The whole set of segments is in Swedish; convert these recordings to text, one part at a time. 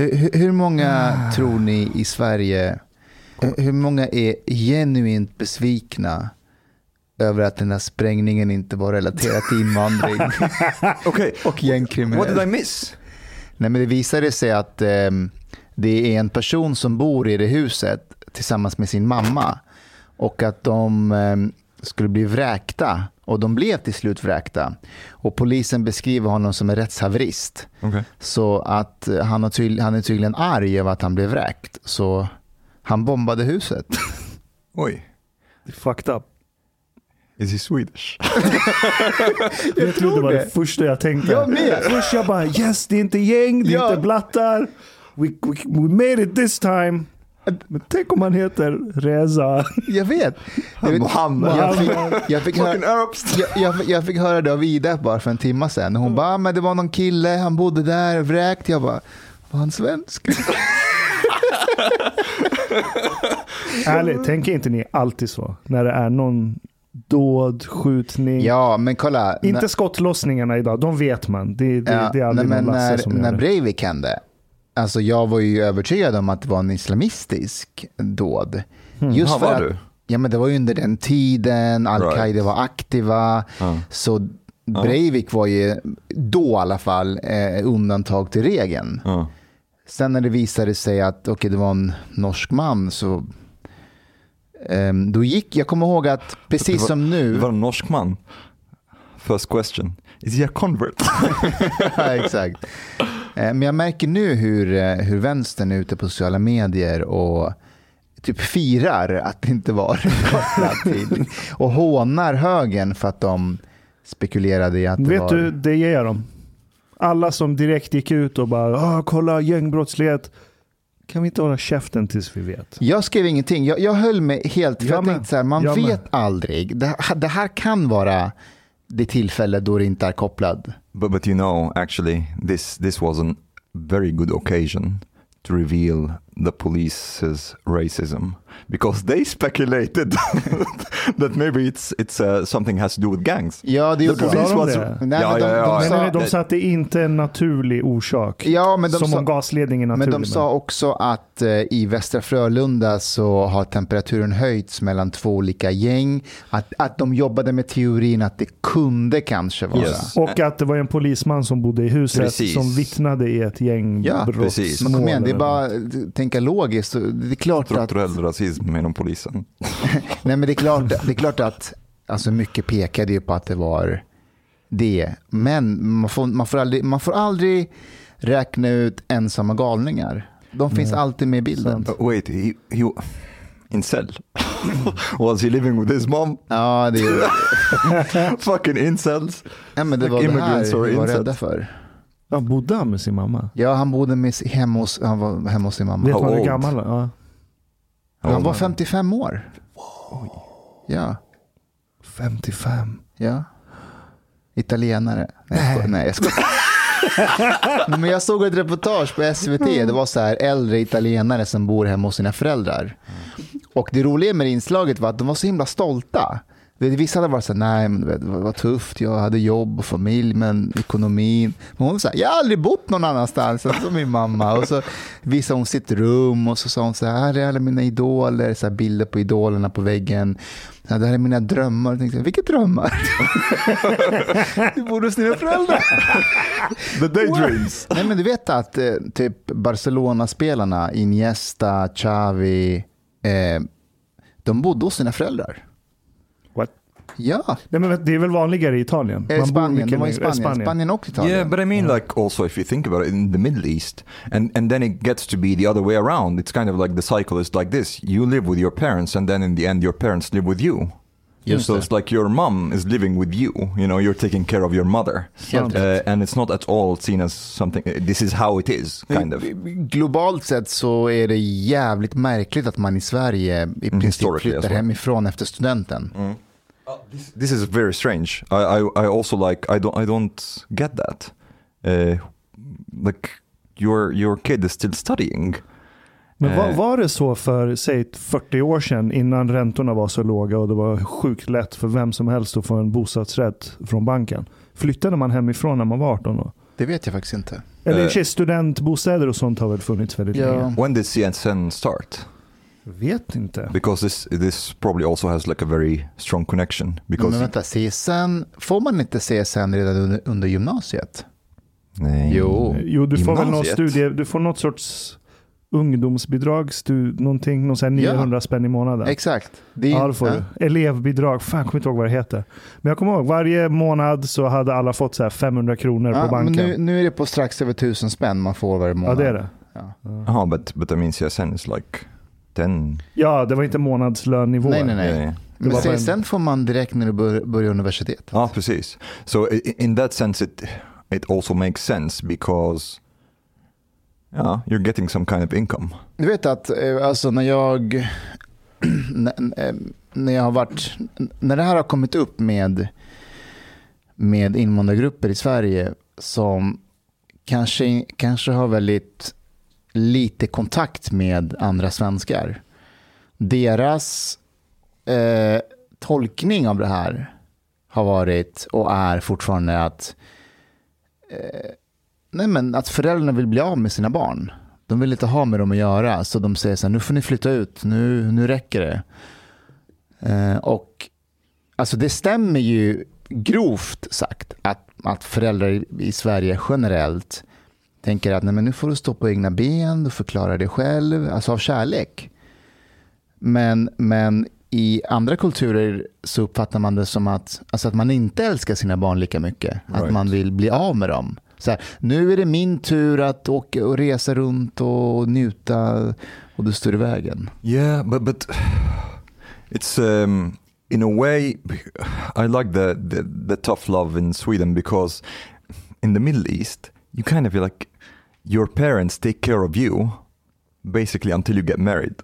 Hur, hur, många tror ni i Sverige, hur, många är genuint besvikna över att den här sprängningen inte var relaterad till invandring Okay, och what gängkriminella? did I miss? Nej, men det visade sig att ehm, det är en person som bor i det huset tillsammans med sin mamma och att de ehm, skulle bli vräkta och de blev till slut vräkta. Och polisen beskriver honom som en rättshaverist. Okay. Så att eh, han, har tydl- han är tydligen arg över att han blev vräkt. Så han bombade huset. Oj, Det är fucked up. is he Swedish? Vet du, det var det. det första jag tänkte. Jag med. Först jag bara yes, det är inte gäng, det är Ja. inte blattar. We, we, we made it this time. Men tänk om han heter Reza. Jag vet. Jag, vet, Mohammed. jag, fick, jag, fick höra, jag, jag, fick höra det av Ida bara för en timme sedan. Hon bara, "Ah, men det var någon kille, han bodde där, vräkt. Jag bara, var han svensk? Ärligt, tänker inte ni alltid så? När det är någon dåd, skjutning. Ja, men kolla. Inte när- skottlossningarna idag, de vet man. Det, det, ja, det är aldrig nej, någon Lasse när, som när gör det. Breivik hände, alltså jag var ju övertygad om att det var en islamistisk dåd. Just Ja, för var att, du? Ja, men det var ju under den tiden, al-Qaida Right. var aktiva. Ja. Så Breivik var ju då i alla fall eh, undantag till regeln. Ja. Sen när det visade sig att okay, det var en norsk man så ehm, då gick, jag kommer ihåg att precis var- som nu, Det var en norsk man. First question. Is he a convert? ja, exakt. Eh, men jag märker nu hur, eh, hur vänstern är ute på sociala medier och typ firar att det inte var till och hånar högen för att de spekulerade i att det Vet var... du, det ger jag dem. Alla som direkt gick ut och bara "Ah, kolla gängbrottslighet. Kan vi inte hålla käften tills vi vet? Jag skrev ingenting. Jag, jag höll mig helt... För Jag jag tänkte så här, man Jag vet med. aldrig. Det, det här kan vara det tillfälle då det inte är kopplad. But, but you know, actually, this, this was a very good occasion to reveal the police's racism because they speculated that maybe it's, it's uh, something has to do with gangs. Ja, det gjorde de was... det? Nej, ja, men de- ja, de sa- nej, nej, de satte inte en naturlig orsak. Ja, men de som sa- om gasledningen är naturlig. Men de sa också att eh, i Västra Frölunda så har temperaturen höjts mellan två olika gäng. Att, att de jobbade med teorin att det kunde kanske vara. Yes. Och att det var en polisman som bodde i huset Precis. som vittnade i ett gäng Ja, precis. Men kom igen, det är bara att tänka logiskt. Det är klart att, rasism inom polisen. nej, men det är klart, det är klart att alltså mycket pekade ju på att det var det. Men man får, man får, aldrig, man får aldrig räkna ut ensamma galningar. De finns alltid med i bilden. Uh, wait, he, he incel? was he living with his mom? Ja, det, är, Fucking incels. ja, men det Like var det här vi var incels. rädda för. Ja, bodde han med sin mamma? Ja, han bodde med, hemma, hos, han var hemma hos sin mamma. Vet man hur gammal han ja. Han var 55 år. Ja, 55. ja. Italienare. Nej, jag skojar. Nej, jag skojar. Men jag såg ett reportage på SVT. Det var så här äldre italienare som bor hemma hos sina föräldrar. Och det roliga med det inslaget var att de var så himla stolta. Vissa hade varit så här, nej men det var tufft, jag hade jobb och familj, men ekonomin. Men hon sa, jag har aldrig bott någon annanstans än som min mamma. Och så visade hon sitt rum och så sa hon så här, här är alla mina idoler, så bilder på idolerna på väggen. Här, det här är mina drömmar. Jag tänkte, vilka drömmar? du bor hos dina föräldrar. The daydreams. Nej men du vet att eh, typ Barcelona-spelarna, Iniesta, Xavi, eh, de bodde hos sina föräldrar. Ja, Nej, men det är väl vanligare i Italien? eh, bor Spanien, de var i längre- Spanien. Spanien, och Italien. Yeah, but I mean, like, also if you think about it, in the Middle East, and and then it gets to be the other way around. It's kind of like the cycle is like this: you live with your parents, and then in the end, your parents live with you. Just so det. it's like your mom is living with you. You know, you're taking care of your mother, uh, and it's not at all seen as something. uh, This is how it is, kind of. Globalt sett så är det jävligt märkligt att man i Sverige i princip flyttar well. hemifrån efter studenten. This is very strange. I I, I also like I don't I don't get that. Uh, like your your kid is still studying. Men var, Eh. var det så för, säg 40 år sedan innan räntorna var så låga och det var sjukt lätt för vem som helst att få en bostadsrätt från banken? Flyttade man hemifrån när man var 18 år? Det vet jag faktiskt inte. Eller sig studentbostäder och sånt har väl funnits väldigt Ja. länge. When did CSN start? Vet inte. Because this this probably also has like a very strong connection. Because Men vänta, CSN, får man inte CSN redan under, under gymnasiet? Nej. Jo. Jo, du får väl någon Gymnasiet. studie, du får något sorts ungdomsbidrag, stu, någonting, någon sån här Ja. 900 spänn i månaden. Exakt. Det är, Ja, det får ja. du. Elevbidrag, fan jag kommer inte ihåg vad det heter. Men jag kommer ihåg, varje månad så hade alla fått så här 500 kronor Ja, på men banken. nu, nu är det på strax över tusen spänn man får varje ja, månad. det är det. Ja. Oh, but but I mean CSN is like ten. Ja, det var inte månadslönnivå. Nej, nej, nej. Det Men bara en- CSN får man direkt när du bör, börjar universitetet. Ah, precis. So i- in that sense, it it also makes sense because yeah, you're getting some kind of income. Du vet att eh, alltså när jag när, eh, när jag har varit när det här har kommit upp med med invandrargrupper i Sverige som kanske, kanske har väldigt lite kontakt med andra svenskar. Deras eh, tolkning av det här har varit och är fortfarande att eh, nej men att föräldrarna vill bli av med sina barn. De vill inte ha med dem att göra, så de säger så här, nu får ni flytta ut, nu, nu räcker det. Eh, och alltså det stämmer ju grovt sagt att, att föräldrar i, i Sverige generellt tänker att nej, men nu får du stå på egna ben, du får klara dig själv, alltså av kärlek. Men, men i andra kulturer så uppfattar man det som att, alltså att man inte älskar sina barn lika mycket. Att Right. man vill bli av med dem. Så här, nu är det min tur att åka och resa runt och njuta och du står i vägen. Yeah, but but it's um, in a way I like the, the the tough love in Sweden because in the Middle East you kind of feel like your parents take care of you basically until you get married.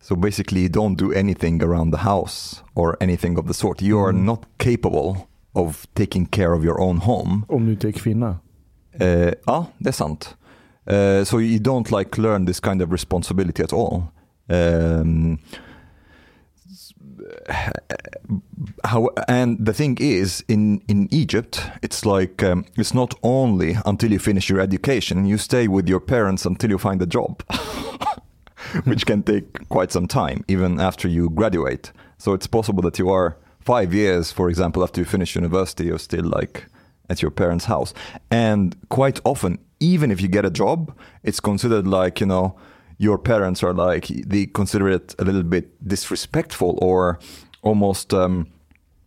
So basically you don't do anything around the house or anything of the sort. You are not capable of taking care of your own home. Om du inte är kvinna. Eh, ja, det är sant. Eh, so you don't like learn this kind of responsibility at all. Um, how and the thing is in in Egypt it's like um, it's not only until you finish your education you stay with your parents until you find a job which can take quite some time even after you graduate. So it's possible that you are 5 years for example after you finish university you're still like at your parents house. And quite often even if you get a job it's considered like you know your parents are like they consider it a little bit disrespectful or almost um,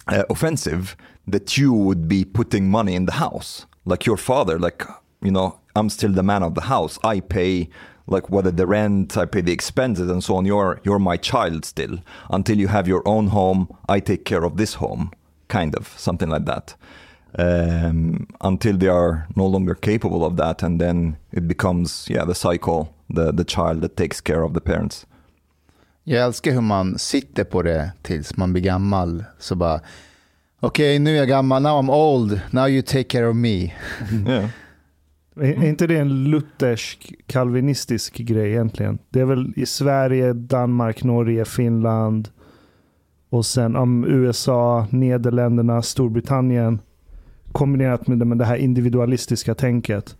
uh, offensive that you would be putting money in the house. Like your father like you know i'm still the man of the house. I pay like whether the rent i pay the expenses and so on. You're you're my child still. Until you have your own home i take care of this home. Kind of something like that. Um, until they are no longer capable of that and then it becomes yeah the cycle the the child that takes care of the parents Jag älskar hur man sitter på det tills man blir gammal. Så bara, okej nu är jag gammal, now I'm old, now you take care of me. yeah Är är inte det en luthersk kalvinistisk grej egentligen? Det är väl i Sverige, Danmark, Norge, Finland och sen om USA, Nederländerna, Storbritannien kombinerat med det, med det här individualistiska tänket.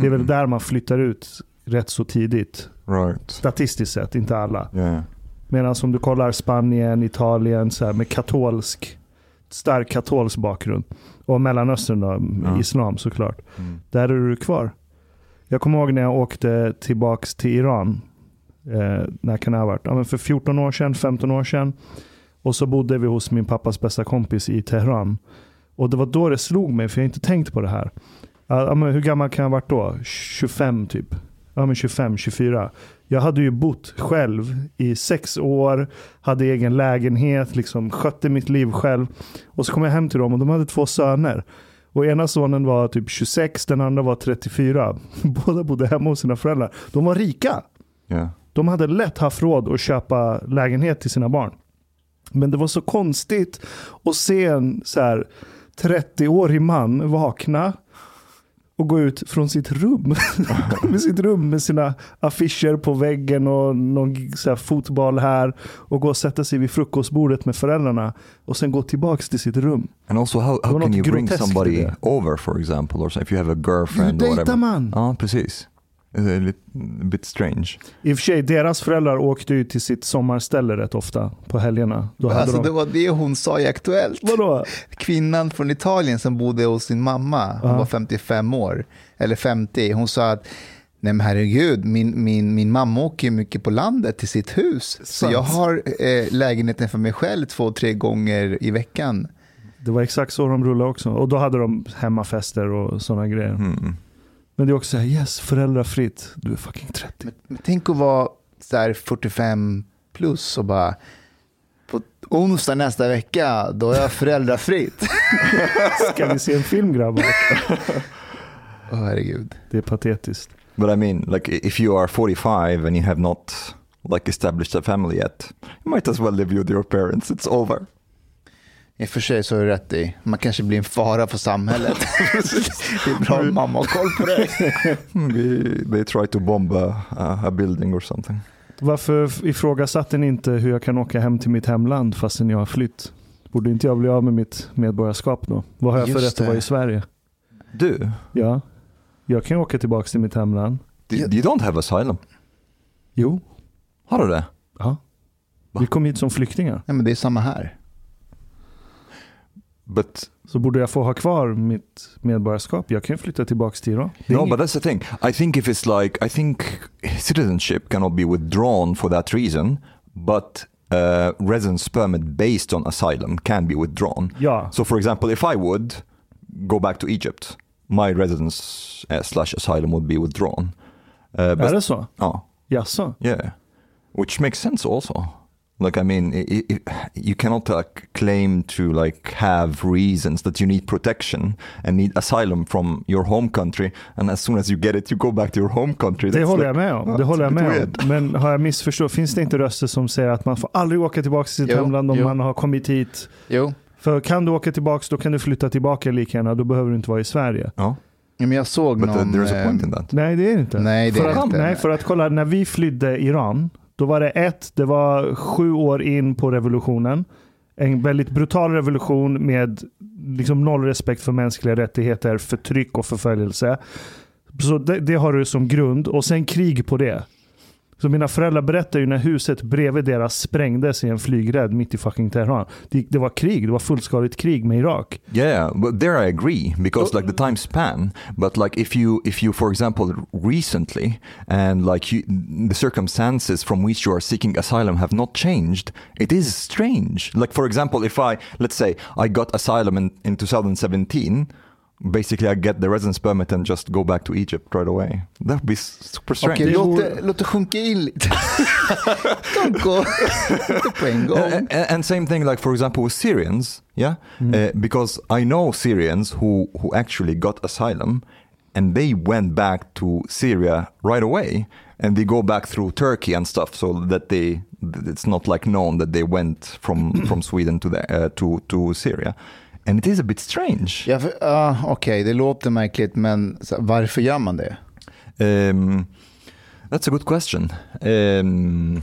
Det är väl där man flyttar ut rätt så tidigt. right Statistiskt sett, inte alla. yeah Medan om du kollar Spanien, Italien så här, med katolsk, stark katolsk bakgrund. Och Mellanöstern då, Ja. islam såklart. Mm. Där är du kvar. Jag kommer ihåg när jag åkte tillbaks till Iran. Eh, när kan det ha varit? Ja, men för 14 år sedan, 15 år sedan. Och så bodde vi hos min pappas bästa kompis i Teheran. Och det var då det slog mig, för jag har inte tänkt på det här. Ja, men hur gammal kan jag ha varit då? 25 typ. Ja, men 25, 24. Jag hade ju bott själv i sex år, hade egen lägenhet, liksom skötte mitt liv själv. Och så kom jag hem till dem och de hade två söner. Och ena sonen var typ 26, den andra var 34. Båda bodde hemma hos sina föräldrar. De var rika. yeah De hade lätt haft råd att köpa lägenhet till sina barn. Men det var så konstigt att se en så här 30-årig man vakna och gå ut från sitt rum. med sitt rum med sina affischer på väggen och någon här fotboll här. Och gå och sätta sig vid frukostbordet med föräldrarna. Och sen gå tillbaka till sitt rum. And also how, how can you bring somebody over for example or if you have a Hur girlfriend or dejtar man? Ja, precis. It's a lit- a bit strange. I och för sig, deras föräldrar åkte ju till sitt sommarställe rätt ofta på helgerna. Då hade Alltså, de... det var det hon sa i Aktuellt. Vadå? Kvinnan från Italien som bodde hos sin mamma, hon Ja. var 55 år, eller 50, hon sa att Nej men herregud, min, min, min mamma åker ju mycket på landet till sitt hus. Så Sant. jag har eh, lägenheten för mig själv två, tre gånger i veckan. Det var exakt så de rullade också. Och då hade de hemmafester och sådana grejer. Mm. Men det är också så här, yes, föräldrafritt. Du är fucking 30. Men, men tänk att vara så här 45 plus och bara på onsdag nästa vecka, då är jag föräldrafritt. Ska vi se en film grabbar? Åh herregud. Det är patetiskt. But I mean, like if you are 45 and you have not like established a family yet, you might as well live with your parents. It's over. I och för sig så är du rätt i. Man kanske blir en fara för samhället. det är bra om mamma har koll på dig. Maybe they try to bomb a, a building or something. Varför ifrågasatte ni inte hur jag kan åka hem till mitt hemland fastän jag har flytt? Borde inte jag bli av med mitt medborgarskap då? Vad har jag för Just rätt att vara det. i Sverige? Du, Ja, jag kan åka tillbaka till mitt hemland. you, you don't have asylum. Jo, Har du det? ja. Va? Vi kom hit som flyktingar. Nej, men det är samma här. But Så borde jag få ha kvar mitt medborgarskap. Jag kan flytta tillbaka till Iran. No, inget- but that's the thing. I think if it's like I think citizenship cannot be withdrawn for that reason, but uh, residence permit based on asylum can be withdrawn. Ja, So, for example, if I would go back to Egypt, my residence uh, slash asylum would be withdrawn. Uh, but är det så? oh, Jaså? yeah, which makes sense also. Like, I mean, i i you cannot like, claim to like have reasons that you need protection and need asylum from your home country, and as soon as you get it, you go back to your home country. Det That's håller like- jag med om. Ja, Det håller jag med om. Men har jag missförstått? Finns det inte röster som säger att man får aldrig åka tillbaka till sitt Jo, hemland om jo. man har kommit hit? Jo, För kan du åka tillbaka då kan du flytta tillbaka lika gärna. Då behöver du inte vara i Sverige. Ja, men jag såg but uh, någon... there's a point eh, in that. Nej, det är det inte. Nej, det för är att, inte. Nej, för att kolla, när vi flydde Iran, då var det ett, det var sju år in på revolutionen. En väldigt brutal revolution med liksom noll respekt för mänskliga rättigheter, förtryck och förföljelse. Så det, det har du som grund och sen krig på det. Så mina föräldrar berättar ju när huset bredvid deras sprängdes i en flygrädd mitt i fucking Teheran. Det, det var krig, det var fullskaligt krig med Irak. Yeah, but there I agree because like the time span. But like if you if you for example recently and like you, the circumstances from which you are seeking asylum have not changed, it is strange. Like for example, if I let's say I got asylum in, in 2017. Basically, I get the residence permit and just go back to Egypt right away. That would be s- super strange. Okej, Det låt, vore- det, låt det sjunka in lite. De går inte på en gång. And, and, and same thing, like for example, with Syrians, yeah, uh, because I know Syrians who who actually got asylum, and they went back to Syria right away, and they go back through Turkey and stuff, so that they it's not like known that they went from from Sweden to the uh, to to Syria, and it is a bit strange. Ja, ja, Okej, det låter märkligt, men varför gör man det? Um, that's a good question. Um,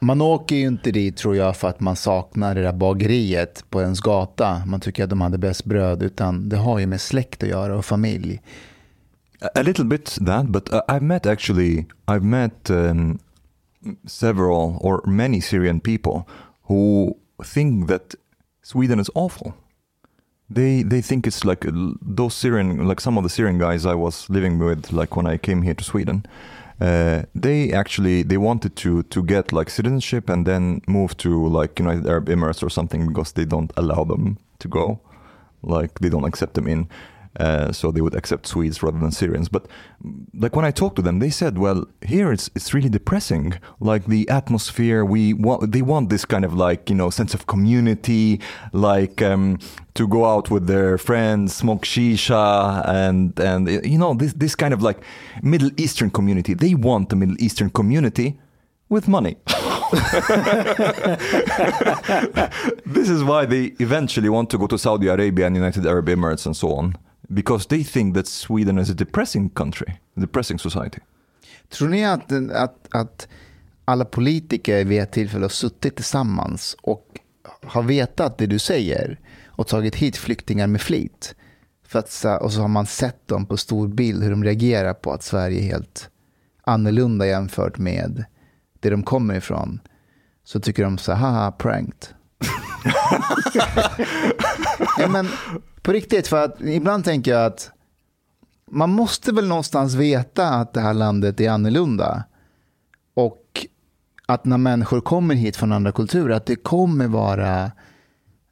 Man åker ju inte dit tror jag för att man saknar det där bageriet på ens gata. Man tycker att de hade bäst bröd, utan det har ju med släkt att göra och familj. A- A little bit that, but uh, I've met actually, I've met um, several or many Syrian people who think that Sweden is awful. They they think it's like uh, those Syrian, like some of the Syrian guys I was living with, like when I came here to Sweden. Uh, they actually they wanted to to get like citizenship and then move to like United Arab Emirates or something because they don't allow them to go, like they don't accept them in. Uh, so they would accept Swedes rather than Syrians. But like when I talked to them, they said, "Well, here it's it's really depressing. Like the atmosphere, we want they want this kind of like you know sense of community, like um, to go out with their friends, smoke shisha, and and you know this this kind of like Middle Eastern community. They want the Middle Eastern community with money." this is why they eventually want to go to Saudi Arabia and United Arab Emirates and so on. Because they think that Sweden is a depressing country, a depressing society. Tror ni att, att, att alla politiker vid ett tillfälle har suttit tillsammans och har vetat det du säger och tagit hit flyktingar med flit? För att, och så har man sett dem på stor bild hur de reagerar på att Sverige är helt annorlunda jämfört med det de kommer ifrån. Så tycker de så här, haha, pranked. ja, men på riktigt, för att ibland tänker jag att man måste väl någonstans veta att det här landet är annorlunda. Och att när människor kommer hit från andra kulturer, att det kommer vara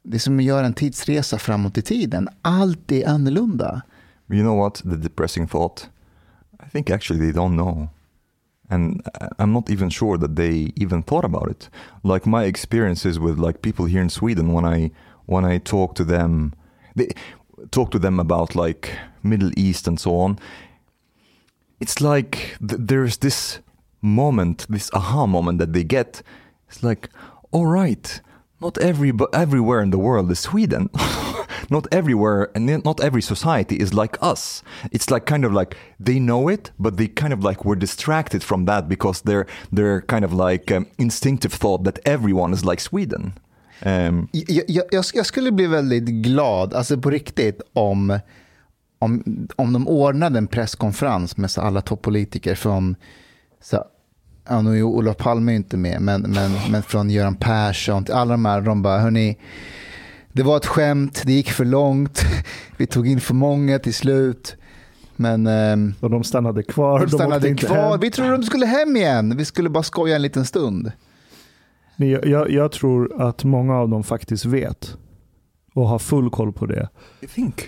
det som gör en tidsresa framåt i tiden. Allt är annorlunda. You know what? The depressing thought. I think actually they don't know. And I- I'm not even sure that they even thought about it. Like my experiences with like people here in Sweden when I when I talk to them they talk to them about like Middle East and so on. It's like th- there's this moment, this aha moment that they get. It's like, all right, not every everywhere in the world is Sweden. not everywhere and not every society is like us. It's like kind of like they know it, but they kind of like were distracted from that because they're they're kind of like um, instinctive thought that everyone is like Sweden. Um, Jag, jag, jag skulle bli väldigt glad, alltså på riktigt, om, om, om de ordnade en presskonferens med så alla toppolitiker från, så, ja, nu är Olof Palme inte med, men, men, men från Göran Persson, till alla de här, de bara, hörni, det var ett skämt, det gick för långt, vi tog in för många till slut. Men ehm, Och de stannade kvar. de stannade inte kvar. Vi trodde de skulle hem igen. Vi skulle bara skoja en liten stund. Men jag, jag, jag tror att många av dem faktiskt vet. Och har full koll på det.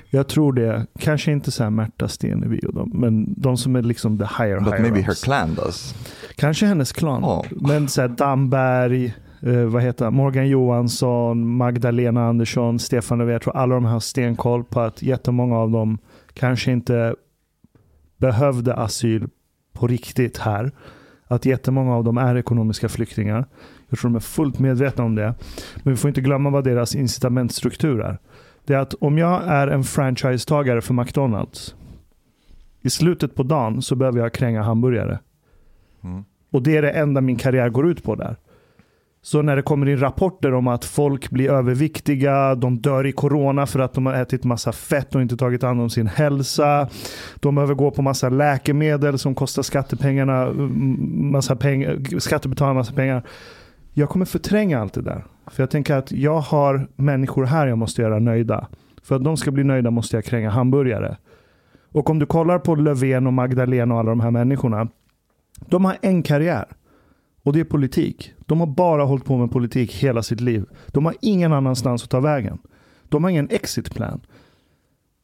Jag tror det. Kanske inte så här Märta Stenevi och dem. Men de som är liksom the higher but higher maybe her ups. clan does. Kanske hennes klan. Ja. Men så här Damberg, eh, vad heter? Morgan Johansson, Magdalena Andersson, Stefan Löfven. Jag tror alla de här har stenkoll på att jättemånga av dem kanske inte behövde asyl på riktigt här. Att jättemånga av dem är ekonomiska flyktingar. Jag tror de är fullt medvetna om det. Men vi får inte glömma vad deras incitamentstruktur är. Det är att om jag är en franchisetagare för McDonalds. I slutet på dagen så behöver jag kränga hamburgare. Mm. Och det är det enda min karriär går ut på där. Så när det kommer in rapporter om att folk blir överviktiga, de dör i corona för att de har ätit massa fett och inte tagit hand om sin hälsa. De behöver gå på massa läkemedel som kostar skattepengarna, mm, massa pengar, skattebetalarna massa pengar. Jag kommer förtränga allt det där. För jag tänker att jag har människor här jag måste göra nöjda. För att de ska bli nöjda måste jag kränga hamburgare. Och om du kollar på Löfven och Magdalena och alla de här människorna. De har en karriär. Och det är politik. De har bara hållit på med politik hela sitt liv. De har ingen annanstans att ta vägen. De har ingen exit plan.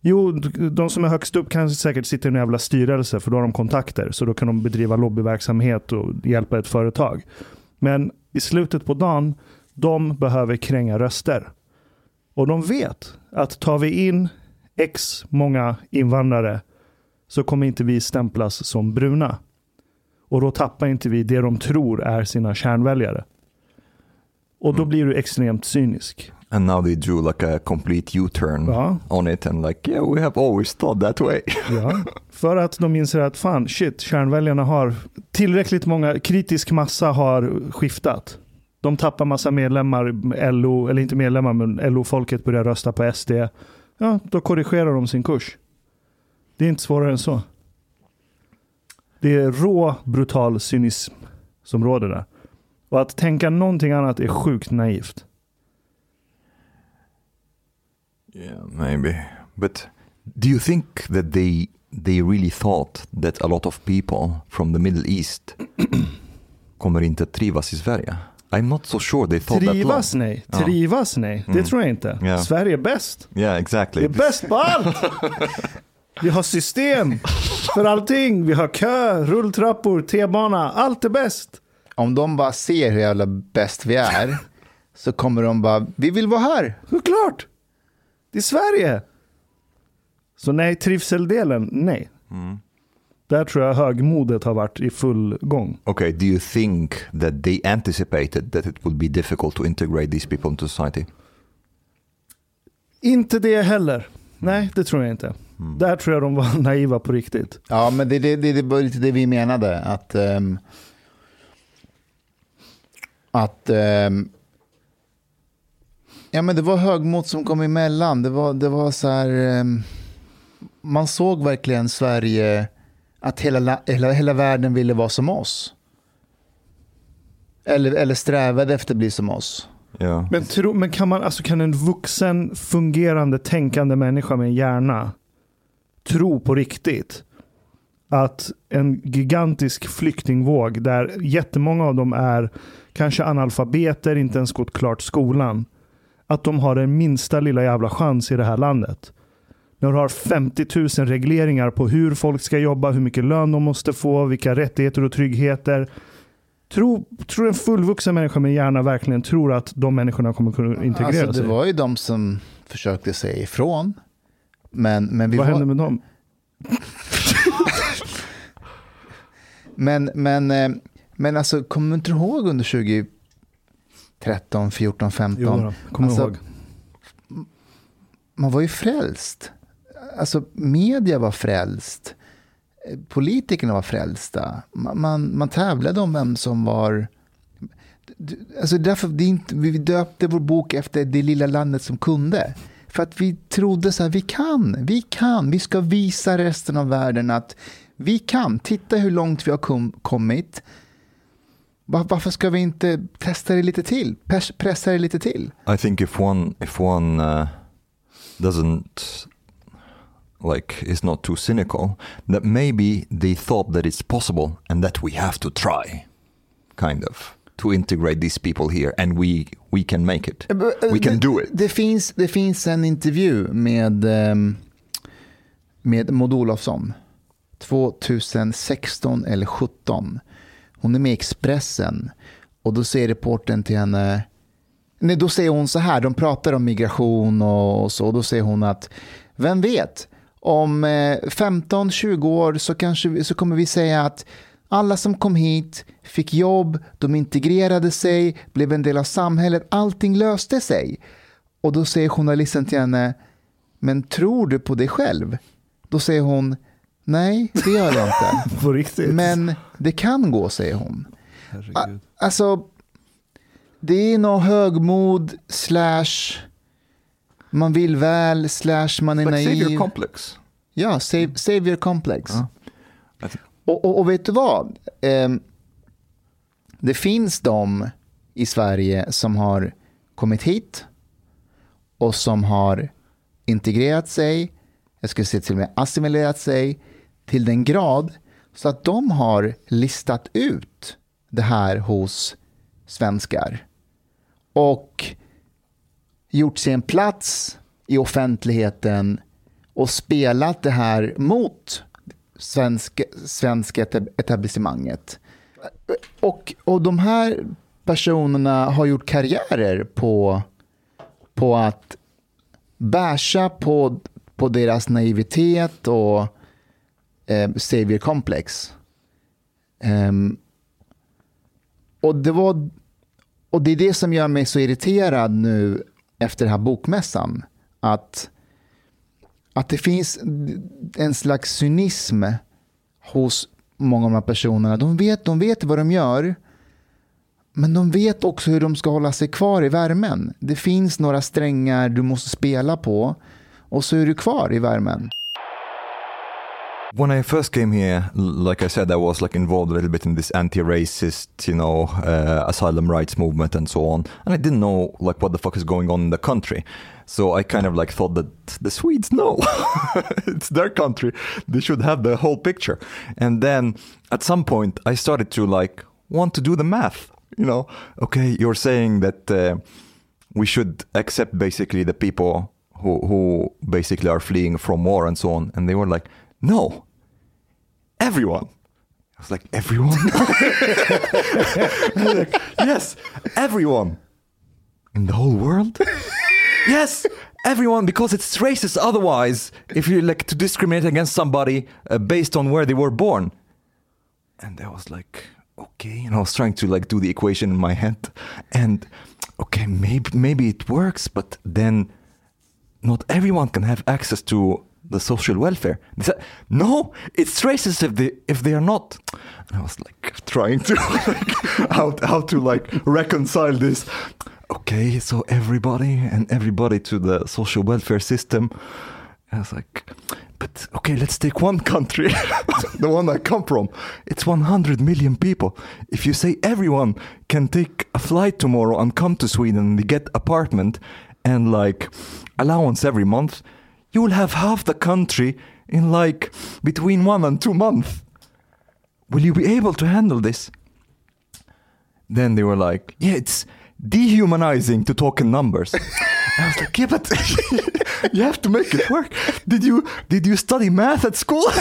Jo, de som är högst upp kan säkert sitta i en jävla styrelse för då har de kontakter. Så då kan de bedriva lobbyverksamhet och hjälpa ett företag. Men i slutet på dagen, de behöver kränga röster. Och de vet att tar vi in x många invandrare så kommer inte vi stämplas som bruna. Och då tappar inte vi det de tror är sina kärnväljare. Och då blir du extremt cynisk. And now they drew like a complete U-turn Ja. on it and like, yeah, we have always thought that way. Ja. För att de inser att fan, shit, kärnväljarna har tillräckligt många, kritisk massa har skiftat. De tappar massa medlemmar, LO, eller inte medlemmar, men LO-folket börjar rösta på SD. Ja, då korrigerar de sin kurs. Det är inte svårare än så. Det är rå, brutal cynism som råder där. Och att tänka någonting annat är sjukt naivt. Yeah, maybe. But do you think that they they really thought that a lot of people from the Middle East kommer inte trivas i Sverige? I'm not so sure they thought Trivas that nej, Ja. trivas nej. Det Mm. tror jag inte. Ja. Sverige är bäst. Yeah, exactly. är bäst på allt! Vi har system för allting. Vi har kö, rulltrappor, T-bana. Allt är bäst. Om de bara ser hur jävla bäst vi är så kommer de bara, vi vill vara här. Såklart. Det är Sverige. Så nej, trivseldelen, nej. Mm. Där tror jag högmodet har varit i full gång. Okay, do you think that they anticipated that it would be difficult to integrate these people into society? Inte det heller. Nej, det tror jag inte. Mm. Där tror jag de var naiva på riktigt. Ja, men det, det, det, det var lite det vi menade. Att, ehm, att ehm, ja, men det var högmod som kom emellan. Det var, det var så här, ehm, man såg verkligen Sverige, att hela, la- hela, hela världen ville vara som oss. Eller, eller strävade efter att bli som oss. Ja. Men, tro, men kan, man, alltså kan en vuxen, fungerande, tänkande människa med en hjärna tro på riktigt att en gigantisk flyktingvåg där jättemånga av dem är kanske analfabeter, inte ens gått klart skolan, att de har den minsta lilla jävla chans i det här landet. När du har 50 000 regleringar på hur folk ska jobba, hur mycket lön de måste få, vilka rättigheter och tryggheter. Tror, tror en fullvuxen människa med hjärna verkligen tror att de människorna kommer kunna integrera Alltså, det var ju de som försökte säga ifrån. Men, men vi Vad var, hände med dem? Men, men, eh, men alltså, kommer du inte ihåg under 2013, 14, 15? Jo, då, kommer Alltså, ihåg. Man var ju frälst. Alltså, media var frälst. Politikerna var frälsta. Man, man, man tävlade om vem som var... Alltså därför, det inte, vi döpte vår bok efter det lilla landet som kunde. För att vi trodde så här, vi kan, vi kan, vi ska visa resten av världen att vi kan. Titta hur långt vi har kom, kommit. Varför ska vi inte testa det lite till? Pressa det lite till? I think if one if one uh, doesn't like is not too cynical, that maybe they thought that it's possible and that we have to try, kind of, to integrate these people here, and we we can make it. We can det, do it. Det finns, det finns en intervju med, ehm, med Maud Olofsson. 2016 eller 17. Hon är med i Expressen. Och då säger reportern till henne. Nej, då säger hon så här. De pratar om migration och, och så. Och då säger hon att. Vem vet. Om eh, 15-20 år så, kanske, vi- så kommer vi säga att alla som kom hit fick jobb, de integrerade sig, blev en del av samhället, allting löste sig. Och då säger journalisten till henne, men tror du på dig själv? Då säger hon, nej det gör jag inte. På riktigt? Men det kan gå, säger hon. Herregud. Alltså, det är nog högmod slash man vill väl slash man är Like naiv. savior complex. Ja, sav- savior complex. Tror- Och, och, och vet du vad? Ehm, det finns de i Sverige som har kommit hit och som har integrerat sig, jag skulle säga till och med assimilerat sig till den grad så att de har listat ut det här hos svenskar och gjort sig en plats i offentligheten och spelat det här mot svenska, svenska etablissemanget. Och, och de här personerna har gjort karriärer på, på att bärsa på, på deras naivitet och eh, savior complex. Um, och, det var, och det är det som gör mig så irriterad nu efter den här bokmässan. Att att det finns en slags cynism hos många av de här personerna. De vet, de vet vad de gör, men de vet också hur de ska hålla sig kvar i värmen. Det finns några strängar du måste spela på och så är du kvar i värmen. When I first came here, like I said, I was like involved a little bit in this anti-racist, you know, uh, asylum rights movement and so on, and I didn't know like what the fuck is going on in the country. So I kind of like thought that the Swedes know it's their country; they should have the whole picture. And then at some point, I started to like want to do the math. You know, okay, you're saying that uh, we should accept basically the people who who basically are fleeing from war and so on, and they were like, no, everyone. I was like, everyone? Was like, yes, everyone. In the whole world? yes, everyone, because it's racist otherwise if you like to discriminate against somebody uh, based on where they were born. And I was like, okay, and I was trying to like do the equation in my head, and okay, maybe maybe it works, but then not everyone can have access to the social welfare. They said, no, it's racist if they if they are not. And I was like trying to like, how how to like reconcile this. Okay, so everybody and everybody to the social welfare system. I was like, but okay, let's take one country, the one I come from. It's 100 million people. If you say everyone can take a flight tomorrow and come to Sweden and get apartment and like allowance every month, you will have half the country in like between one and two months. Will you be able to handle this? Then they were like, yeah, it's dehumanizing to talk in numbers. I was like, yeah, but you have to make it work. Did you did you study math at school?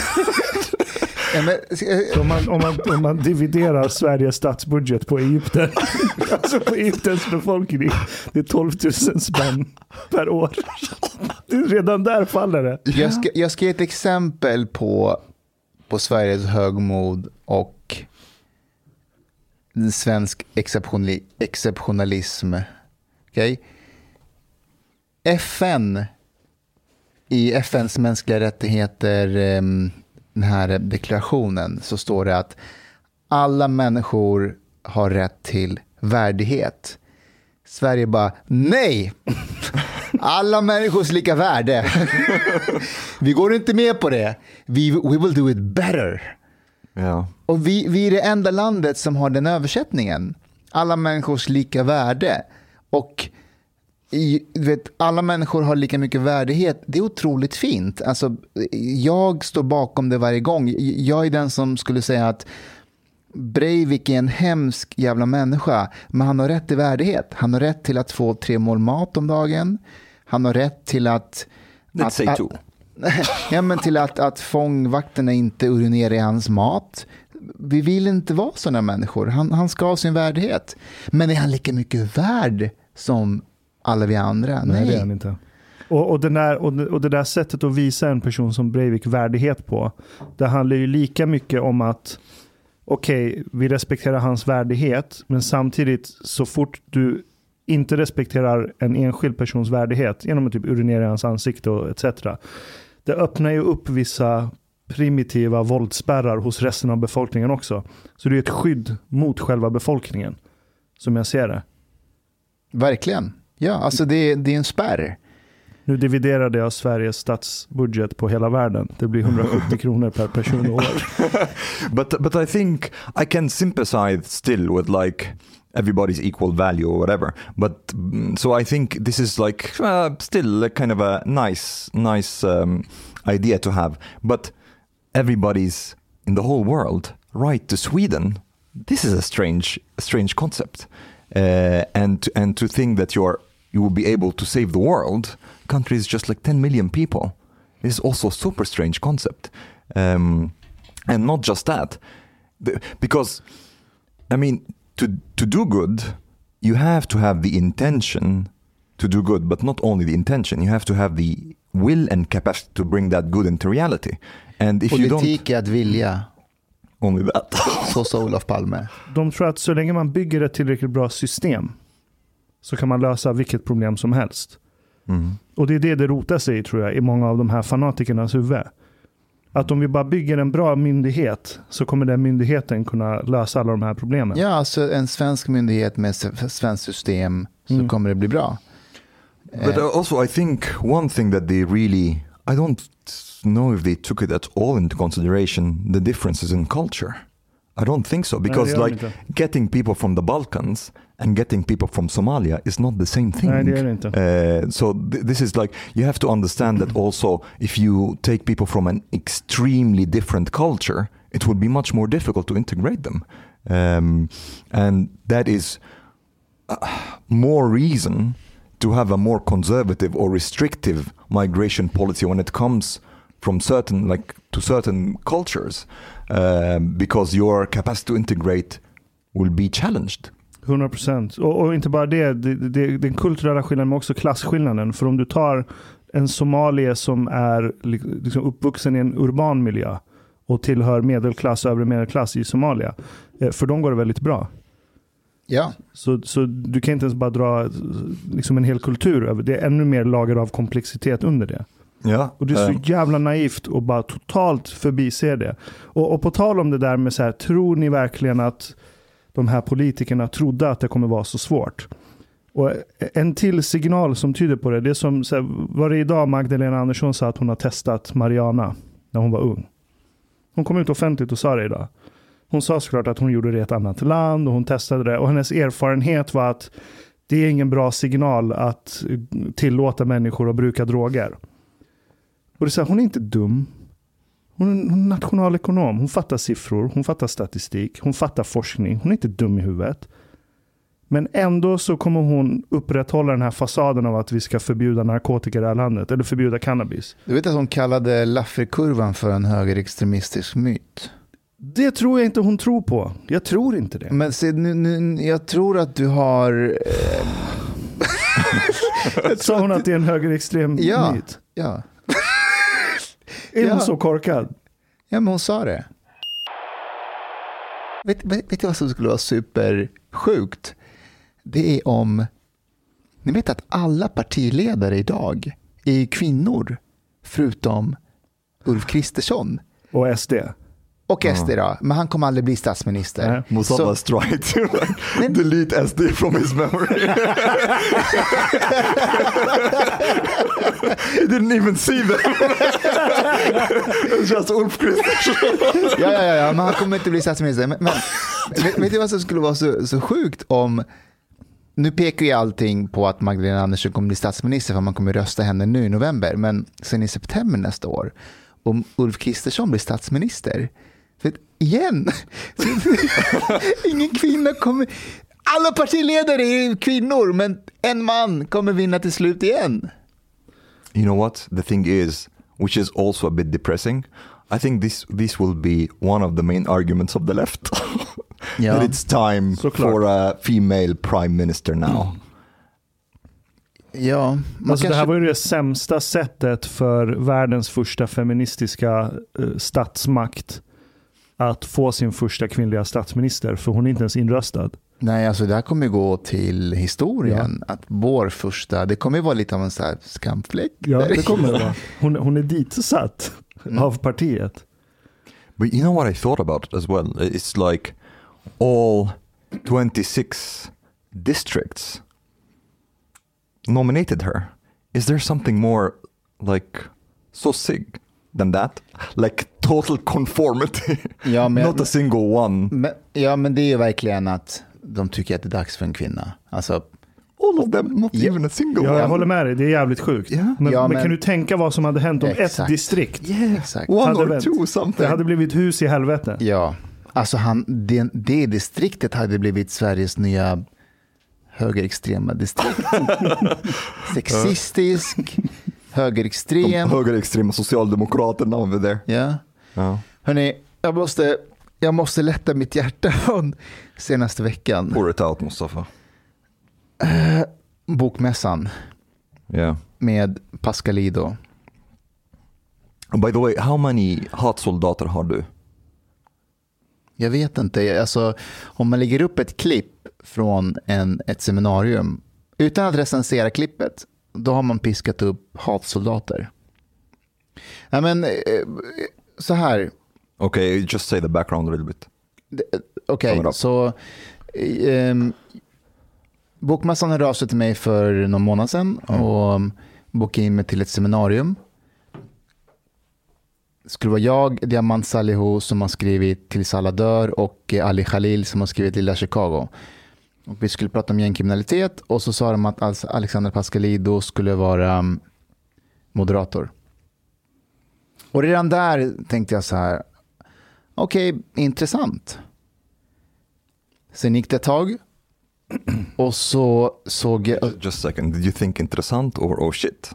Ja, men, eh, Om man, om, man, om man dividerar Sveriges statsbudget på Egypten, alltså på Egyptens befolkning, det är 12 000 spänn per år. Redan där faller det. jag, ska, jag ska ge ett exempel på, på Sveriges högmod och svensk exceptionali, exceptionalism. Okay? FN, i FNs mänskliga rättigheter, ehm, den här deklarationen, så står det att alla människor har rätt till värdighet. Sverige bara, nej! Alla människors lika värde. Vi går inte med på det. We, we will do it better yeah. Och vi, vi är det enda landet som har den översättningen. Alla människors lika värde. Och i, vet, alla människor har lika mycket värdighet. Det är otroligt fint. Alltså, jag står bakom det varje gång. Jag är den som skulle säga att Breivik är en hemsk jävla människa, men han har rätt till värdighet. Han har rätt till att få tre mål mat om dagen. Han har rätt till att... Let's att, say att, two. ja, men till att, att fångvakterna inte urinerar i hans mat. Vi vill inte vara sådana människor. Han, han ska ha sin värdighet. Men är han lika mycket värd som alla vi andra? Nej, Nej. det är han inte. Och, och, den där, och, det- och det där sättet att visa en person som Breivik värdighet på, det handlar ju lika mycket om att okej, vi respekterar hans värdighet, men samtidigt så fort du inte respekterar en enskild persons värdighet genom att typ urinera i hans ansikte och etc. Det öppnar ju upp vissa primitiva våldsspärrar hos resten av befolkningen också. Så det är ett skydd mot själva befolkningen, som jag ser det. Verkligen. Ja, alltså det, det är en spärr. Nu dividerade jag Sveriges statsbudget på hela världen. Det blir 170 kronor per person och år. but but I think I can sympathize still with like everybody's equal value or whatever. But mm, so I think this is like uh, still a kind of a nice nice um, idea to have. But everybody's in the whole world right to Sweden. This is a strange strange concept. Uh, and and to think that you're you will be able to save the world, countries just like 10 million people, is also a super strange concept. Um, and not just that, because I mean, to to do good, you have to have the intention to do good, but not only the intention. You have to have the will and capacity to bring that good into reality. And if you don't, Politik är att vilja, only that. så sa Olof Palme. De tror att så länge man bygger ett tillräckligt bra system så kan man lösa vilket problem som helst. Mm. Och det är det det rotar sig i tror jag i många av de här fanatikernas huvud. Att om vi bara bygger en bra myndighet så kommer den myndigheten kunna lösa alla de här problemen. Ja, alltså en svensk myndighet med svenskt system så Mm. kommer det bli bra. But Eh, uh, also, I think one thing that they really, I don't know if they took it at all into consideration the differences in culture. I don't think so because, de like, inte. getting people from the Balkans and getting people from Somalia is not the same thing. Nej, det är det inte. Uh, so th- this is like you have to understand that also if you take people from an extremely different culture, it would be much more difficult to integrate them, um, and that is uh, more reason to have a more conservative or restrictive migration policy when it comes from certain like to certain cultures, um, because your capacity to integrate will be challenged. 100 procent. Och, och inte bara det, det, det, den kulturella skillnaden men också klasskillnaden. För om du tar en somalier som är li- liksom uppvuxen i en urban miljö och tillhör medelklass, övre medelklass i Somalia. eh, För dem går det väldigt bra. Ja, Så, så du kan inte ens bara dra liksom en hel kultur över det. är ännu mer lager av komplexitet under det. Ja. Och det är så eh, jävla naivt att bara totalt förbise det. Och, och på tal om det där med så här, tror ni verkligen att de här politikerna trodde att det kommer vara så svårt? Och en till signal som tyder på det, det är som, så här, var det idag Magdalena Andersson sa att hon har testat Mariana när hon var ung? Hon kom ut offentligt och sa det idag. Hon sa såklart att hon gjorde det i ett annat land och hon testade det. Och hennes erfarenhet var att det är ingen bra signal att tillåta människor att bruka droger. Och det är så här, hon är inte dum. Hon är nationalekonom. Hon fattar siffror, hon fattar statistik, hon fattar forskning. Hon är inte dum i huvudet. Men ändå så kommer hon upprätthålla den här fasaden av att vi ska förbjuda narkotika i det här landet. Eller förbjuda cannabis. du vet att hon kallade Lafferkurvan för en högerextremistisk myt. Det tror jag inte hon tror på. Jag tror inte det. Men se, nu, nu, jag tror att du har... Eh, Sa hon att det är en högerextrem Ja. myt? ja. Är hon Ja. så korkad? ja, men hon sa det. Vet, vet, vet du vad som skulle vara supersjukt? Det är om... Ni vet att alla partiledare idag är kvinnor, förutom Ulf Kristersson. Och SD? Och SD då, men han kommer aldrig bli statsminister. Nej. Så- tried to like, Men- delete SD from his memory. he didn't even see them. It's just Ulf Kristersson. ja, ja, ja, men han kommer inte bli statsminister. Men, men vet, vet du vad som skulle vara så, så sjukt om... Nu pekar ju allting på att Magdalena Andersson kommer bli statsminister för man kommer rösta henne nu i november. Men sen i september nästa år, om Ulf Kristersson blir statsminister, för igen, ingen kvinna kommer... Alla partiledare är kvinnor, men en man kommer vinna till slut igen. You know what? The thing is, which is also a bit depressing. I think this this will be one of the main arguments of the left. Ja. that it's time Såklart. for a female prime minister now. Ja, man Alltså det här kanske- var ju det sämsta sättet för världens första feministiska eh, statsmakt att få sin första kvinnliga statsminister, för hon är inte ens inröstad. Nej, alltså det här kommer ju gå till historien. Att vår första, det kommer ju vara lite av en så här skamfläck. Ja, det kommer det vara. Hon, hon är ditsatt av partiet. But you know what I thought about as well? It's like all 26 districts nominated her. Is there something more like so sick than that? Like total conformity. Ja, men, Not a single one. men, ja, men det är ju verkligen att de tycker att det är dags för en kvinna. Alltså, All of them, not Ja. even a single Ja, jag one. håller med dig, det är jävligt sjukt. Ja. Men, Ja, men, men- kan du tänka vad som hade hänt om ett Exakt. distrikt? Yeah, Exakt. one Hade or vänt. two something. Det hade blivit hus i helvete. ja. Alltså han, det, det distriktet hade blivit Sveriges nya högerextrema distrikt. Sexistisk, De högerextrem. högerextrema socialdemokraterna over there. Ja. Ja. Hörni, jag måste, jag måste lätta mitt hjärta från senaste veckan. Pour it out Mustafa. Bokmässan Yeah. med Pascalido. By the way, how many hatsoldater har du? Jag vet inte, alltså, om man lägger upp ett klipp från en, ett seminarium utan att recensera klippet, då har man piskat upp hatsoldater. Ja, men, eh, så här, Okay, just say the background a little bit. okej, Sum it up. så um, Bokmässan hörde av sig till mig för någon månad sedan och um, bokade in mig till ett seminarium. Det skulle vara jag, Diamant Salihu som har skrivit Till alla dör och eh, Ali Khalil som har skrivit Lilla Chicago. Och vi skulle prata om gängkriminalitet och så sa de att Alexander Pascalido skulle vara um, moderator. Och redan där tänkte jag så här, okej, intressant. Sen gick det ett tag och så såg jag, Just a second, did you think intressant or oh shit?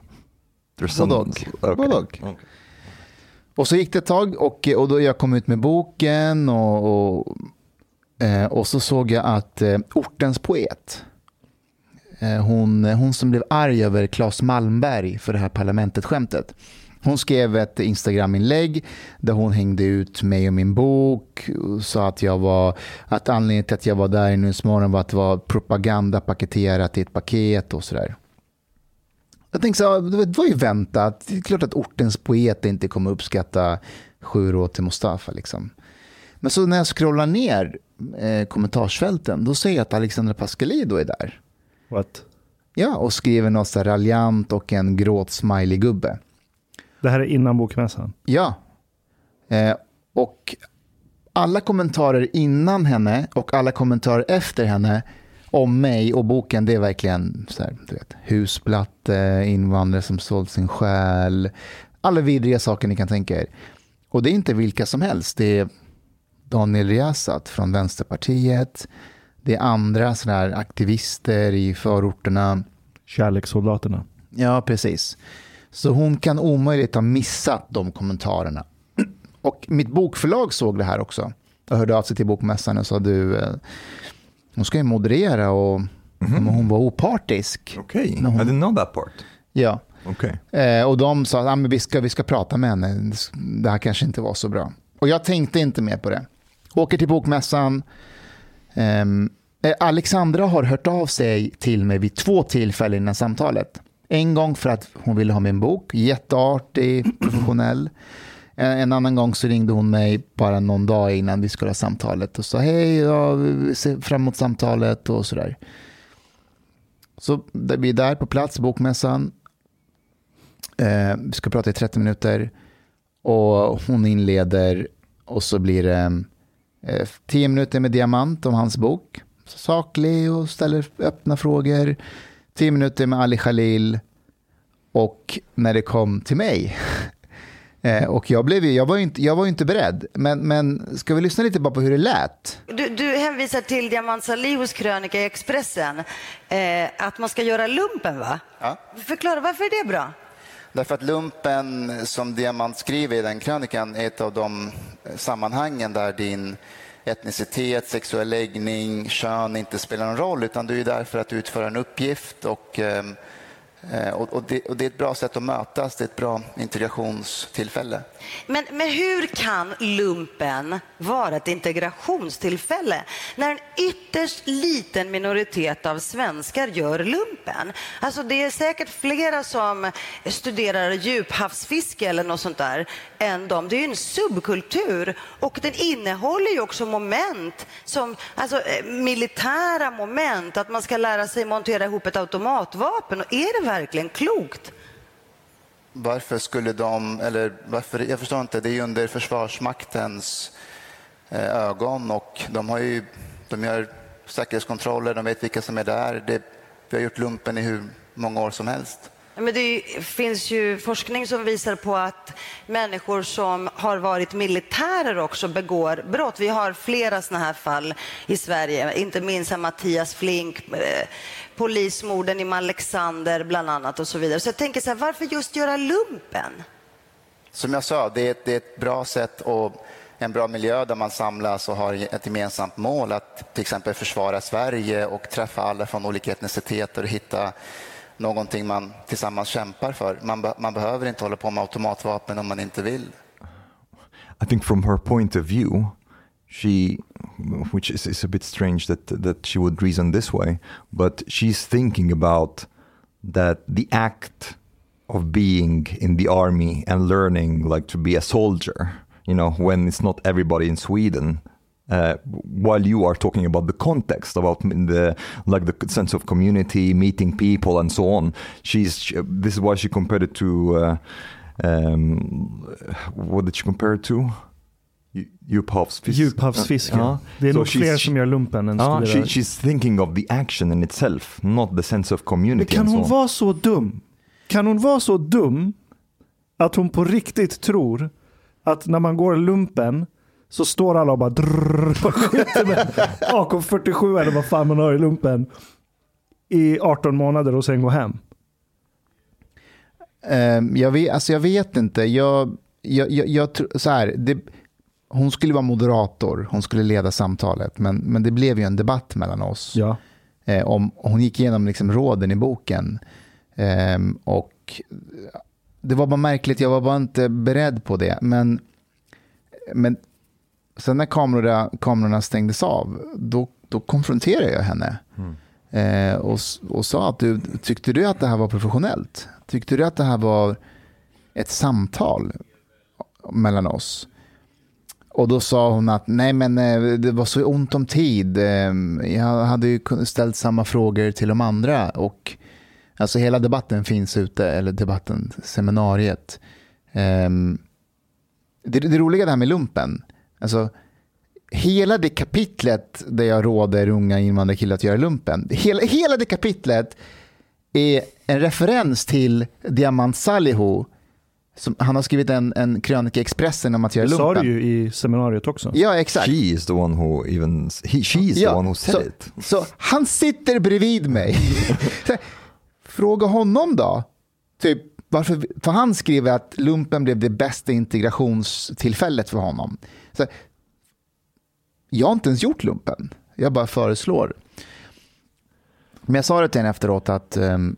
There's some... Både och. Okay. Både och. Okay. Och så gick det ett tag och, och då jag kom ut med boken och, och, eh, och så såg jag att eh, ortens poet, eh, hon, hon som blev arg över Claes Malmberg för det här parlamentet-skämtet, Hon skrev ett Instagram-inlägg där hon hängde ut mig och min bok. Och sa att, jag var, att anledningen till att jag var där i Nyhetsmorgon var att det var propaganda paketerat i ett paket och sådär. Jag tänkte så det var ju väntat. Det är klart att ortens poet inte kommer uppskatta Sju råd till Mustafa. Liksom. Men så när jag scrollar ner eh, kommentarsfälten, då ser jag att Alexandra Pascalidou är där. What? Ja, och skriver något så raljant och en gråt-smiley-gubbe. Det här är innan bokmässan? Ja. Eh, och alla kommentarer innan henne och alla kommentarer efter henne om mig och boken, det är verkligen så här, du vet, husplatte, invandrare som sålt sin själ, alla vidriga saker ni kan tänka er. Och det är inte vilka som helst. Det är Daniel Riazat från Vänsterpartiet. Det är andra sådana här aktivister i förorterna. Kärlekssoldaterna. Ja, precis. Så hon kan omöjligt ha missat de kommentarerna. Och mitt bokförlag såg det här också. Och hörde av sig till bokmässan och sa du, eh, hon ska ju moderera och mm. hon var opartisk. Okej, okay. I didn't know that part. Ja. Okay. Eh, och de sa att ah, vi, ska, vi ska prata med henne, det här kanske inte var så bra. Och jag tänkte inte mer på det. Åker till bokmässan. Ehm, eh, Alexandra har hört av sig till mig vid två tillfällen innan samtalet. En gång för att hon ville ha min bok, jätteartig, professionell. Eh, en annan gång så ringde hon mig bara någon dag innan vi skulle ha samtalet och sa hej, jag ser fram emot samtalet och sådär. Så vi är där på plats, bokmässan. Eh, vi ska prata i 30 minuter och hon inleder och så blir det eh, 10 minuter med Diamant om hans bok. Saklig och ställer öppna frågor. 10 minuter med Ali Khalil och när det kom till mig Eh, och jag, blev, jag, var inte, jag var inte beredd. Men, men ska vi lyssna lite bara på hur det lät? Du, du hänvisar till Diamant Salihos krönika i Expressen. Eh, att man ska göra lumpen, va? Ja. Förklara, varför är det bra? Därför att lumpen, som Diamant skriver i den krönikan, är ett av de sammanhangen där din etnicitet, sexuell läggning, kön inte spelar någon roll, utan du är där för att utföra en uppgift ehm, eh, och och, det, och, det, är ett bra sätt att mötas, det är ett bra integrationstillfälle. Men, men hur kan lumpen vara ett integrationstillfälle när en ytterst liten minoritet av svenskar gör lumpen? Alltså det är säkert flera som studerar djuphavsfiske eller något sånt där än de. Det är ju en subkultur och den innehåller ju också moment som alltså, eh, militära moment, att man ska lära sig montera ihop ett automatvapen. Och är det verkligen klokt? Varför skulle de, eller varför, jag förstår inte, det är ju under Försvarsmaktens eh, ögon och de har ju, de gör säkerhetskontroller, de vet vilka som är där. Det, vi har gjort lumpen i hur många år som helst. Men det finns ju forskning som visar på att människor som har varit militärer också begår brott. Vi har flera sådana här fall i Sverige, inte minst Mattias Flink, eh, polismorden i Alexander bland annat och så vidare. Så jag tänker så här, varför just göra lumpen? Som jag sa, det är ett, det är ett bra sätt och en bra miljö där man samlas och har ett gemensamt mål att till exempel försvara Sverige och träffa alla från olika etniciteter och hitta någonting man tillsammans kämpar för. Man, be man behöver inte hålla på med automatvapen om man inte vill. I think from her point of view, she, which is, is a bit strange that, that she would reason this way, but she's thinking about that the act of being in the army and learning like to be a soldier, you know, when it's not everybody in Sweden uh, while you are talking about the context about the like the sense of community meeting people and so on she's she, this is why she compared it to uh, um, what did she compare it to Djuphavsfiske. Djuphavsfiske. Ja. Det är so nog fler som gör lumpen än ja, she, She's thinking of the action in itself, not the sense of community. Men kan hon vara så dum? Kan hon vara så dum att hon på riktigt tror att när man går lumpen så står alla och bara drrrr, skjuter med AK47 eller vad fan man har i lumpen i 18 månader och sen går hem. Um, jag, vet, alltså jag vet inte. Jag, jag, jag, jag så här, det, hon skulle vara moderator, hon skulle leda samtalet, men, men det blev ju en debatt mellan oss. Ja. Eh, om, hon gick igenom liksom råden i boken. Eh, och det var bara märkligt, jag var bara inte beredd på det. Men, men sen när kamerorna, kamerorna stängdes av, då, då konfronterade jag henne. Mm. Eh, och, och sa att du, tyckte du att det här var professionellt? Tyckte du att det här var ett samtal mellan oss? Och då sa hon att nej men eh, det var så ont om tid. Ehm, jag hade ju ställt samma frågor till de andra och alltså hela debatten finns ute, eller debatten, seminariet. Ehm, det, det roliga det här med lumpen, alltså hela det kapitlet där jag råder unga invandrarkillar att göra lumpen, hela, hela det kapitlet är en referens till Diamant Salihu. Som, han har skrivit en, en krönika i Expressen om att göra lumpen. Det sa du ju i seminariet också. Ja, exakt. She is the one who even, he, she is ja, the one who said så, it. Så han sitter bredvid mig. Fråga honom då. Typ, varför, för han skriver att lumpen blev det bästa integrationstillfället för honom. Så, jag har inte ens gjort lumpen. Jag bara föreslår. Men jag sa det till henne efteråt att um,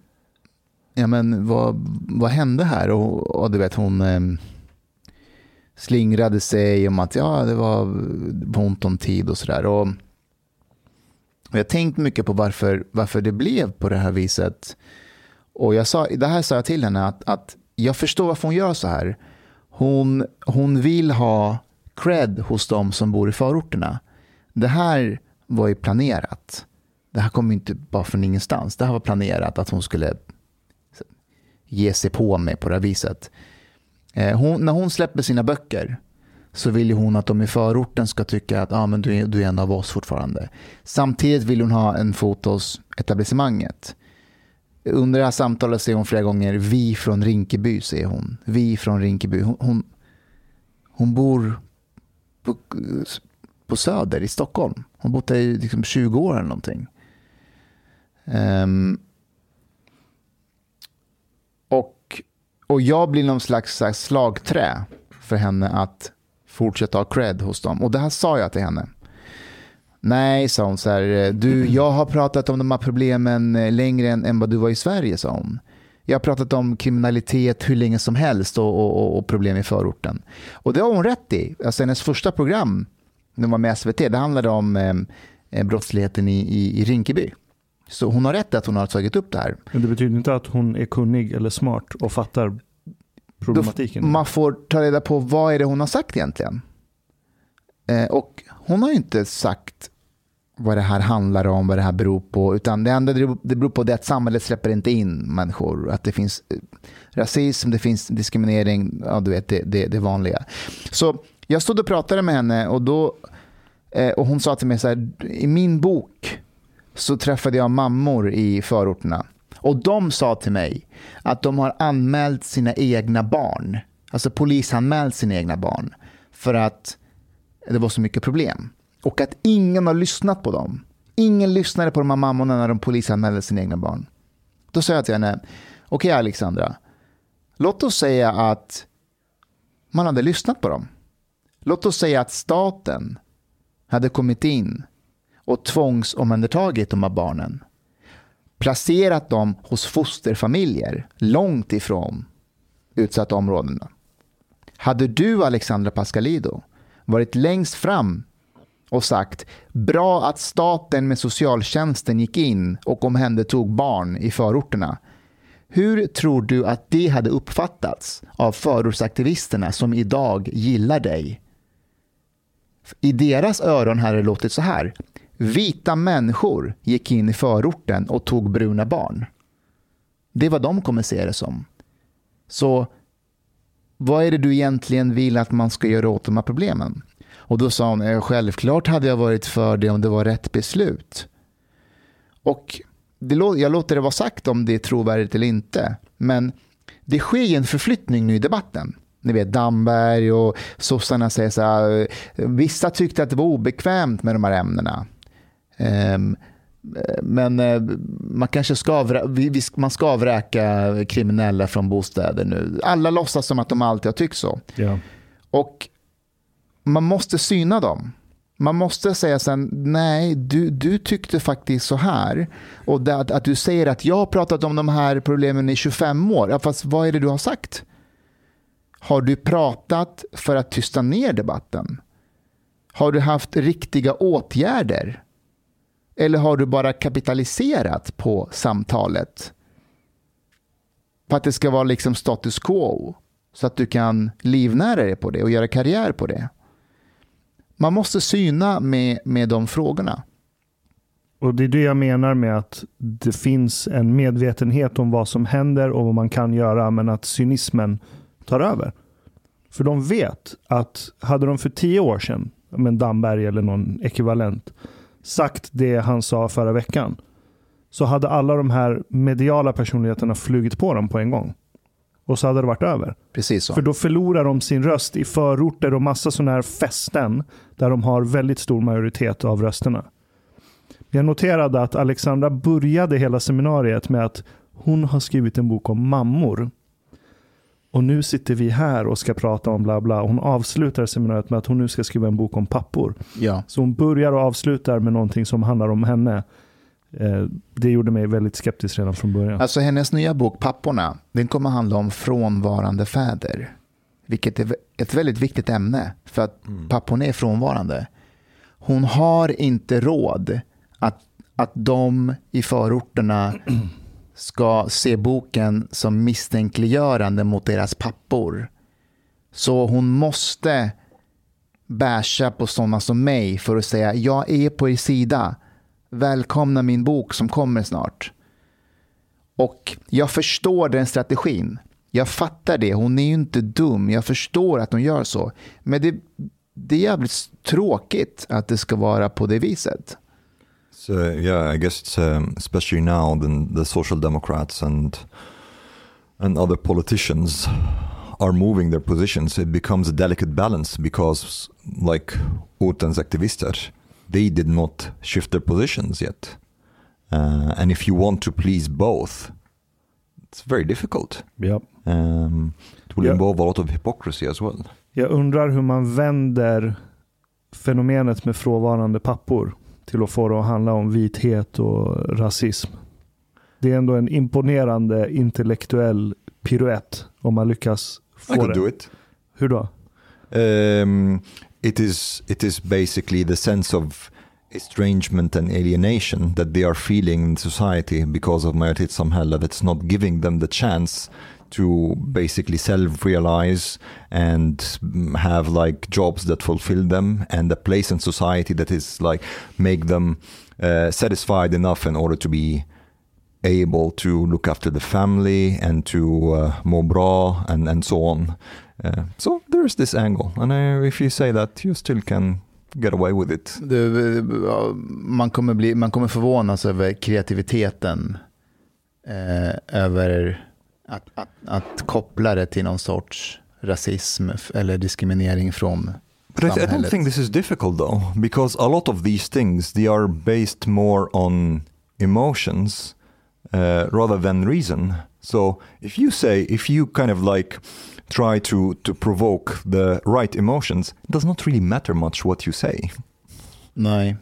ja, men vad, vad hände här? Och, och du vet, hon eh, slingrade sig om att ja, det var ont om tid och sådär. Och, och jag har tänkt mycket på varför, varför det blev på det här viset. Och jag sa, det här sa jag till henne att, att jag förstår varför hon gör så här. Hon, hon vill ha cred hos de som bor i förorterna. Det här var ju planerat. Det här kom inte bara från ingenstans. Det här var planerat att hon skulle ge sig på mig på det här viset. Eh, hon, när hon släpper sina böcker så vill hon att de i förorten ska tycka att ah, men du, är, du är en av oss fortfarande. Samtidigt vill hon ha en fot hos etablissemanget. Under det här samtalet säger hon flera gånger vi från Rinkeby, säger hon. Vi från Rinkeby. Hon, hon, hon bor på, på Söder i Stockholm. Hon har bott där i liksom 20 år eller någonting. Um, och, jag blir någon slags slagträ för henne att fortsätta ha cred hos dem. Och det här sa jag till henne. Nej, sa hon, så här, du, jag har pratat om de här problemen eh, längre än, än vad du var i Sverige, sa hon. Jag har pratat om kriminalitet hur länge som helst och, och, och problem i förorten. Och det har hon rätt i. Alltså hennes första program, när hon var med SVT, det handlade om eh, eh, brottsligheten i, i, i Rinkeby. Så hon har rätt att hon har tagit upp det här. Men det betyder inte att hon är kunnig eller smart och fattar problematiken. Då man får ta reda på vad är det hon har sagt egentligen. Eh, och hon har ju inte sagt vad det här handlar om, vad det här beror på. Utan det enda det beror på är att samhället släpper inte in människor. Att det finns eh, rasism, det finns diskriminering, ja, du vet det, det, det vanliga. Så jag stod och pratade med henne och, då, eh, och hon sa till mig så här, i min bok så träffade jag mammor i förorterna. Och de sa till mig att de har anmält sina egna barn. Alltså polisanmält sina egna barn. För att det var så mycket problem. Och att ingen har lyssnat på dem. Ingen lyssnade på de här mammorna när de polisanmälde sina egna barn. Då sa jag till henne, okej okay, Alexandra, låt oss säga att man hade lyssnat på dem. Låt oss säga att staten hade kommit in och tvångsomhändertagit de här barnen. Placerat dem hos fosterfamiljer långt ifrån utsatta områden. Hade du, Alexandra Pascalido, varit längst fram och sagt bra att staten med socialtjänsten gick in och omhändertog barn i förorterna. Hur tror du att det hade uppfattats av förortsaktivisterna som idag gillar dig? I deras öron hade det låtit så här. Vita människor gick in i förorten och tog bruna barn. Det är vad de kommer se det som. Så vad är det du egentligen vill att man ska göra åt de här problemen? Och då sa hon, eh, självklart hade jag varit för det om det var rätt beslut. Och det, jag låter det vara sagt om det är trovärdigt eller inte. Men det sker en förflyttning nu i debatten. Ni vet Damberg och sossarna säger så här, eh, vissa tyckte att det var obekvämt med de här ämnena. Um, men eh, man kanske ska, man ska vräka kriminella från bostäder nu. Alla låtsas som att de alltid har tyckt så. Ja. Och man måste syna dem. Man måste säga sen, nej, du, du tyckte faktiskt så här. Och det, att, att du säger att jag har pratat om de här problemen i 25 år. Ja, fast vad är det du har sagt? Har du pratat för att tysta ner debatten? Har du haft riktiga åtgärder? Eller har du bara kapitaliserat på samtalet? För att det ska vara liksom status quo. Så att du kan livnära dig på det och göra karriär på det. Man måste syna med, med de frågorna. Och Det är det jag menar med att det finns en medvetenhet om vad som händer och vad man kan göra, men att cynismen tar över. För de vet att hade de för tio år sedan, med Damberg eller någon ekvivalent, sagt det han sa förra veckan, så hade alla de här mediala personligheterna flugit på dem på en gång. Och så hade det varit över. Precis så. För då förlorar de sin röst i förorter och massa sådana här fästen där de har väldigt stor majoritet av rösterna. Jag noterade att Alexandra började hela seminariet med att hon har skrivit en bok om mammor. Och nu sitter vi här och ska prata om bla bla. Hon avslutar seminariet med att hon nu ska skriva en bok om pappor. Ja. Så hon börjar och avslutar med någonting som handlar om henne. Eh, Det gjorde mig väldigt skeptisk redan från början. Alltså hennes nya bok Papporna, den kommer handla om frånvarande fäder. Vilket är ett väldigt viktigt ämne, för att papporna är frånvarande. Hon har inte råd att, att de i förorterna ska se boken som misstänkliggörande mot deras pappor. Så hon måste basha på sådana som mig för att säga jag är på er sida. Välkomna min bok som kommer snart. Och jag förstår den strategin. Jag fattar det. Hon är ju inte dum. Jag förstår att hon gör så. Men det, det är jävligt tråkigt att det ska vara på det viset. So yeah, I guess it's um, especially now then the social democrats and and other politicians are moving their positions. It becomes a delicate balance because, like Ortens activister, they did not shift their positions yet. Uh, and if you want to please both, it's very difficult. Ja. Um, it will Yeah. involve a lot of hypocrisy as well. Jag undrar hur man vänder fenomenet med frånvarande pappor till att få det att handla om vithet och rasism. Det är ändå en imponerande intellektuell piruett om man lyckas I få could det. do it. Hur då? Um, it is it is basically the sense of estrangement and alienation that they are feeling in society because of majoritetssamhälle that's not giving them the chance to basically self-realize and have like jobs that fulfill them and a place in society that is like make them uh, satisfied enough in order to be able to look after the family and to uh, more bra and, and so on. Uh, so there's this angle, and uh, if you say that, you still can get away with it. Du, eh, man, kommer bli, man kommer förvånas över kreativiteten. Eh, över att, att, att koppla det till någon sorts rasism eller diskriminering från But I, I don't think this is difficult though, because a lot of these things they are based more on emotions uh, rather than reason. So if you say, if you kind of like try to to provoke the right emotions, it does not really matter much what you say. Nej.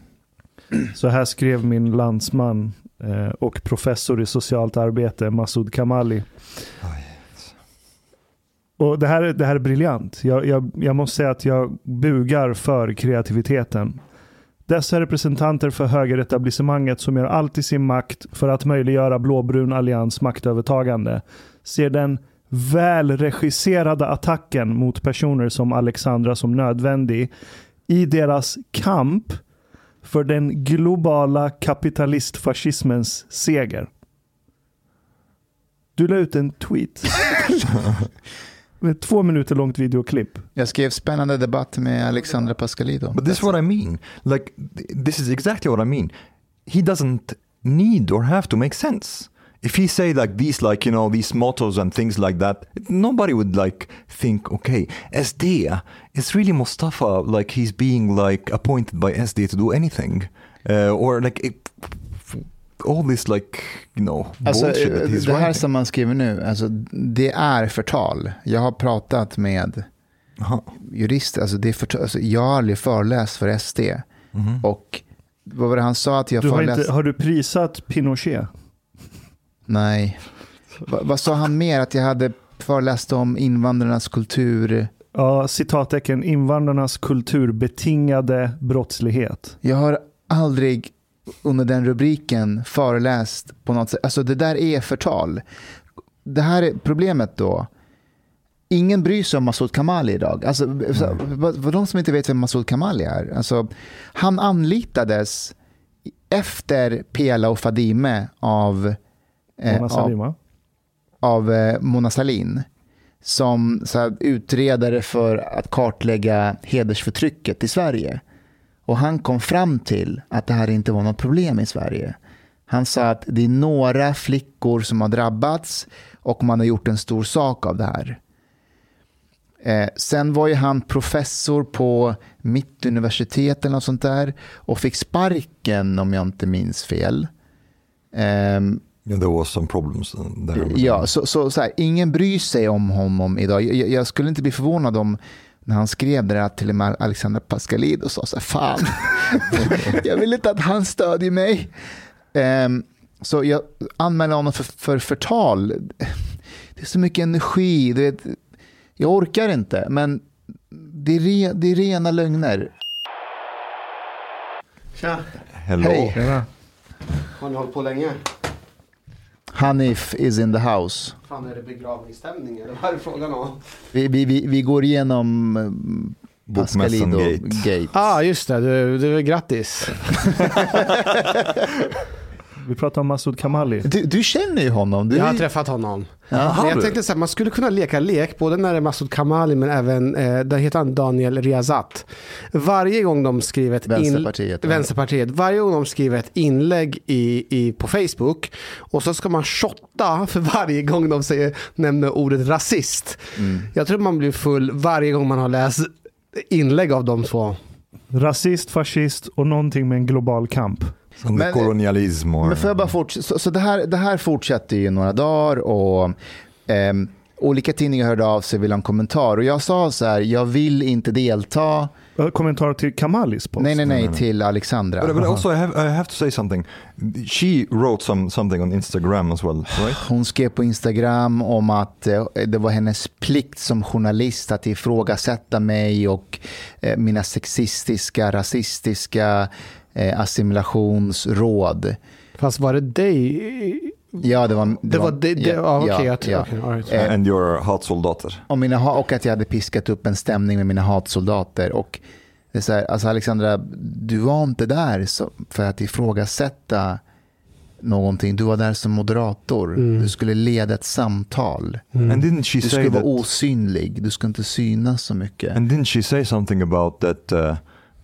Så här skrev min landsman eh, och professor i socialt arbete, Masoud Kamali. Och det här, är- det här är briljant. Jag, jag, jag måste säga att jag bugar för kreativiteten. Dessa representanter för högeretablissemanget som gör allt i sin makt för att möjliggöra blåbrun allians maktövertagande ser den välregisserade attacken mot personer som Alexandra som nödvändig i deras kamp för den globala kapitalistfascismens seger. Du la ut en tweet. med två minuter långt videoklipp. Jag skrev spännande debatt med Alexandra Pascalidou. But this is what I mean. Like th- this is exactly what I mean. He doesn't need or have to make sense. If he say like these, like you know, these mottos and things like that, nobody would like think, okay, SD is really Mustafa. Like he's being like appointed by SD to do anything, uh, or like it, all this like you know Alltså, bullshit that eh, he's det här writing. som man skriver nu, alltså, det är förtal. Jag har pratat med Aha. jurister, alltså, det är förtal. Alltså, jag har aldrig föreläst för SD. Och vad var det han sa att jag Du har, föreläst? inte, har du prisat Pinochet? Nej. Va, vad sa han mer? Att jag hade föreläste om invandrarnas kultur. Ja, citattecken, invandrarnas kulturbetingade brottslighet. Jag har aldrig under den rubriken föreläst på något sätt. Alltså det där är förtal. Det här är problemet då. Ingen bryr sig om Masoud Kamali idag. Alltså, för de som inte vet vem Masoud Kamali är. Alltså, han anlitades efter Pela och Fadime av, eh, Mona Sahlin, va? av eh, Mona Sahlin som så här, utredare för att kartlägga hedersförtrycket i Sverige. Och han kom fram till att det här inte var något problem i Sverige. Han sa att det är några flickor som har drabbats och man har gjort en stor sak av det här. Eh, sen var ju han professor på Mittuniversitetet eller något sånt där och fick sparken om jag inte minns fel. Ehm, Yeah, there was some problems there. Ja, så, så, så här, ingen bryr sig om honom idag. Jag, jag skulle inte bli förvånad om när han skrev det där till och med Alexander Pascalidou sa så här, fan, jag vill inte att han stödjer mig. Ehm, så jag anmäler honom för, för förtal. Det är så mycket energi, du vet, jag orkar inte, men det är, re, det är rena lögner. Tja, Hello. Hej, har ni hållit på länge? Hanif is in the house. Fan är det begravningsstämning eller vad är det frågan om? Vi, vi, vi, vi går igenom eh, Bokmässan-gate. gate. ah, just det. Du, du, grattis. Vi pratar om Masoud Kamali. Du, du känner ju honom. Du, Jag har träffat honom. Ja. Men jag tänkte så här, man skulle kunna leka lek, både när det är Masoud Kamali men även, eh, där heter han Daniel Riazat. Varje gång de skriver ett Vänsterpartiet, ja. Vänsterpartiet, varje gång de skriver ett inlägg i, i, på Facebook och så ska man shotta för varje gång de säger, nämner ordet rasist. Mm. Jag tror man blir full varje gång man har läst inlägg av de två. Rasist, fascist och någonting med en global kamp. Some Men- colonialism or... Men får jag bara fortsätta? Så, så det, här, det här fortsätter ju några dagar och ehm, olika tidningar hörde av sig och ville ha en kommentar. Och jag sa så här, jag vill inte delta. Kommentar till Kamalis post. Nej, nej, nej, till Alexandra. But, but also, I have, I have to say something. She wrote some something on Instagram as well, right? Hon skrev på Instagram om att eh, det var hennes plikt som journalist att ifrågasätta mig och eh, mina sexistiska, rasistiska assimilationsråd. Fast var det dig? Ja, det var... Det, Det var det, det ja, okej. jag tror- ja. all right. Eh, And your hatsoldater. och, mina, ha- och att jag hade piskat upp en stämning med mina hatsoldater. Och det är så här, alltså Alexandra, du var inte där för att ifrågasätta någonting. Du var där som moderator. Du skulle leda ett samtal. And didn't she Du say skulle vara that? osynlig. Du ska inte synas så mycket. And didn't she say something about that? Uh,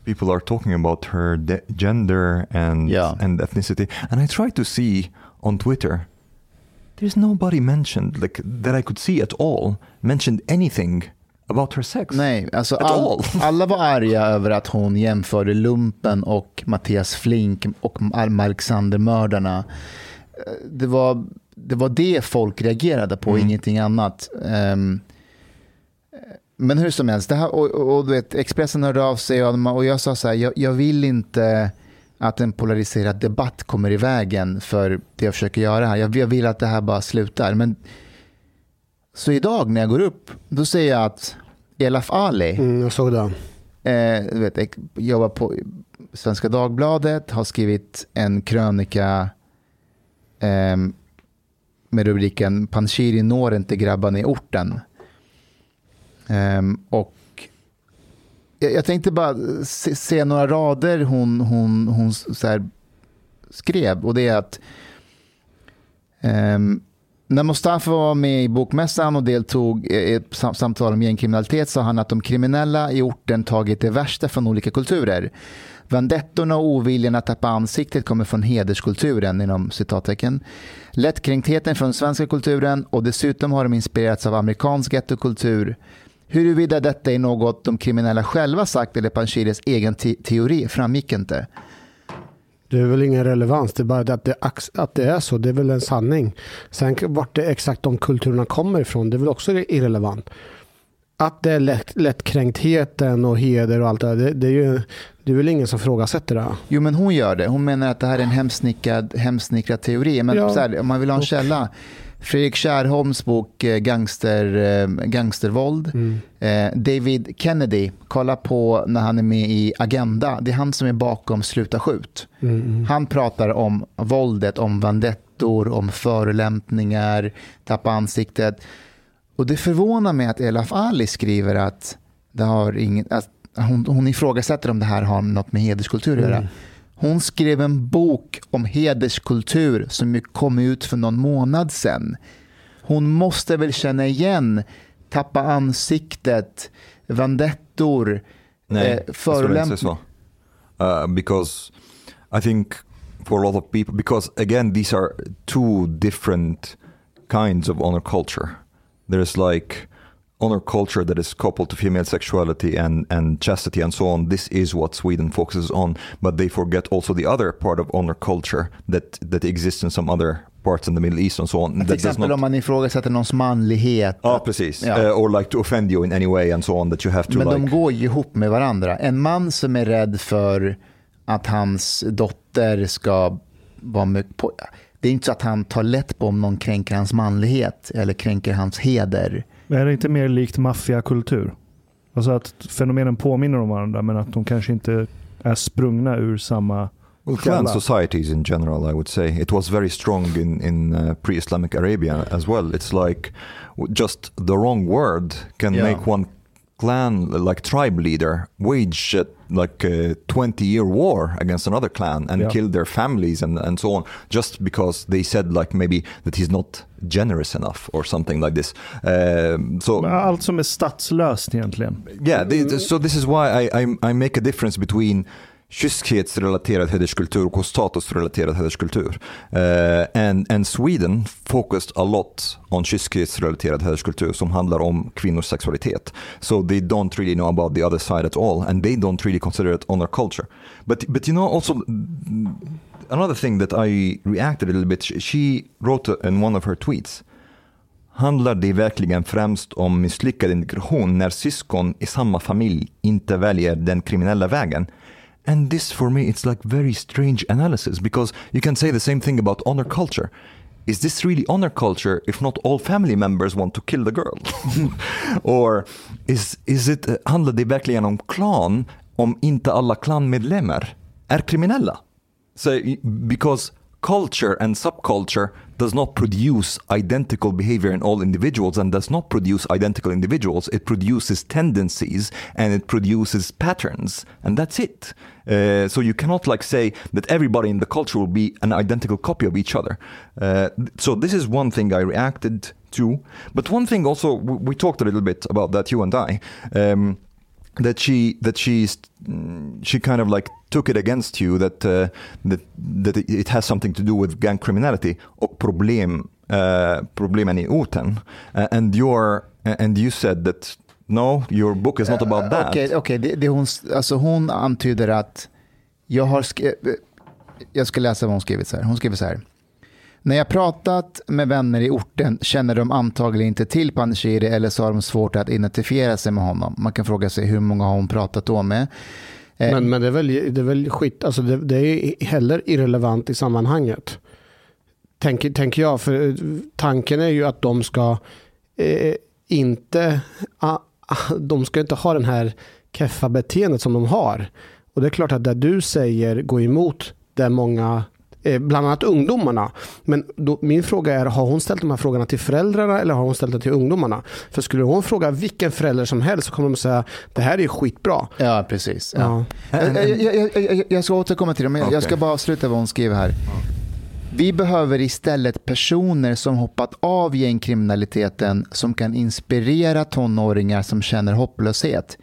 people are talking about her de- gender and Yeah. and ethnicity. And I try to see on Twitter. There's nobody mentioned like that I could see at all mentioned anything about her sex. Nej, alltså all, all. alla var arga över att hon jämförde Lumpen och Mattias Flink och Alexandermördarna. Eh, Det var, det var det folk reagerade på, Mm. ingenting annat. Ehm, men hur som helst, det här, och, och, och du vet, Expressen hörde av sig och, och jag sa så här, jag, jag vill inte att en polariserad debatt kommer i vägen för det jag försöker göra här. Jag, jag vill att det här bara slutar. Men, så idag när jag går upp, då säger jag att Elaf Ali, Mm, jag såg det. eh, du vet, jobbar på Svenska Dagbladet, har skrivit en krönika eh, med rubriken Panshiri når inte grabbarna i orten. Ehm, och jag, jag tänkte bara se, se några rader hon, hon, hon så här skrev och det är att um, när Mustafa var med i Bokmässan och deltog i ett samtal om gängkriminalitet sa han att de kriminella i orten tagit det värsta från olika kulturer. Vendettorna och oviljan att tappa ansiktet kommer från hederskulturen inom citattecken. Lättkränktheten från svenska kulturen och dessutom har de inspirerats av amerikansk gettokultur. Huruvida detta är något de kriminella själva sagt eller Panshiris egen te- teori framgick inte. Det är väl ingen relevans, det är bara att det, att det är så, det är väl en sanning. Sen vart det exakt de kulturerna kommer ifrån, det är väl också irrelevant. Att det är lätt, lättkränktheten och heder och allt det där, det, det är ju det är väl ingen som frågasätter det. Jo, men hon gör det. Hon menar att det här är en hemsnickrad, hemsnickrad teori. Men Ja. här, om man vill ha en källa. Fredrik Kärrholms bok eh, Gangster, eh, Gangstervåld. Mm. Eh, David Kennedy, kolla på när han är med i Agenda. Det är han som är bakom Sluta skjut. Mm, mm. Han pratar om våldet, om vandettor, om förolämpningar, tappa ansiktet. Och det förvånar mig att Elaf Ali skriver att, det har ingen, att hon, hon ifrågasätter om det här har något med hederskultur att göra. Mm. Hon skrev en bok om hederskultur som kom ut för någon månad sedan. Hon måste väl känna igen tappa ansiktet, vandettor, Nej, eh, jag skulle inte säga förolämp- så. Uh, because I think for a lot of people, because again, these are two different kinds of honor culture. There's like honor culture that is coupled to female sexuality and, and chastity and so on. This is what Sweden focuses on, but they forget also the other part of honor culture that, that exists in some other parts in the Middle East and so on. Till that does exempel not- om man ifrågasätter någons manlighet. Ja, precis. Ja. Uh, or like to offend you in any way and so on that you have to Men like... de går ju ihop med varandra. En man som är rädd för att hans dotter ska vara med på... Det är inte så att han tar lätt på om någon kränker hans manlighet eller kränker hans heder. Är det inte mer likt maffiakultur? Alltså att fenomenen påminner om varandra men att de kanske inte är sprungna ur samma Well, källa. societies in general, I would say it was very strong in in uh, pre-Islamic Arabia as well. It's like just the wrong word can Yeah. make one clan, like tribe leader, wage like a 20-year war against another clan and Yeah. kill their families and and so on, just because they said like maybe that he's not generous enough or something like this. Um, so Allt som är statslöst egentligen. Yeah, the, so this is why I, I, I make a difference between kyskhetsrelaterad hederskultur och statusrelaterad hederskultur. Uh, and, and Sweden focused a lot on kyskhetsrelaterad hederskultur som handlar om kvinnors sexualitet. So they don't really know about the other side at all and they don't really consider it honor culture. But, but you know also another thing that I reacted a little bit, she- she wrote in one of her tweets Handlar det verkligen främst om misslyckad integration när syskon i samma familj inte väljer den kriminella vägen? And this for me it's like very strange analysis because you can say the same thing about honor culture. Is this really honor culture if not all family members want to kill the girl? Or is, is it, eh, handlar det verkligen om klan om inte alla klanmedlemmar är kriminella? So, because culture and subculture does not produce identical behavior in all individuals and does not produce identical individuals. It produces tendencies and it produces patterns, and that's it. Uh, so you cannot like say that everybody in the culture will be an identical copy of each other. Uh, so this is one thing I reacted to. But one thing also we, talked a little bit about that you and I. Um, that she that she's mm, she kind of like took it against you that uh, that that it- has something to do with gang criminality och problem uh, problemen i orten uh, and your and you said that no your book is not about that Okej, okej, det, det hon, alltså hon antyder att jag har jag ska läsa vad hon skrivit så här. Hon skriver så här. När jag pratat med vänner i orten känner de antagligen inte till Panishiri eller så har de svårt att identifiera sig med honom. Man kan fråga sig hur många har hon pratat då med? Eh, men, men det, är väl, det är väl skit, alltså det, det är heller irrelevant i sammanhanget. Tänker, tänker jag, för eh, tanken är ju att de ska eh, inte, de ska inte ha den här keffa beteendet som de har. Och det är klart att det du säger går emot det många bland annat ungdomarna. Men då, min fråga är, har hon ställt de här frågorna till föräldrarna eller har hon ställt det till ungdomarna? För skulle hon fråga vilken förälder som helst så kommer de säga, det här är ju skitbra. Ja, precis. Ja. Ja. Jag, jag, jag, jag, jag ska återkomma till det, men jag- jag ska bara avsluta vad hon skriver här. Vi behöver istället personer som hoppat av gängkriminaliteten som kan inspirera tonåringar som känner hopplöshet.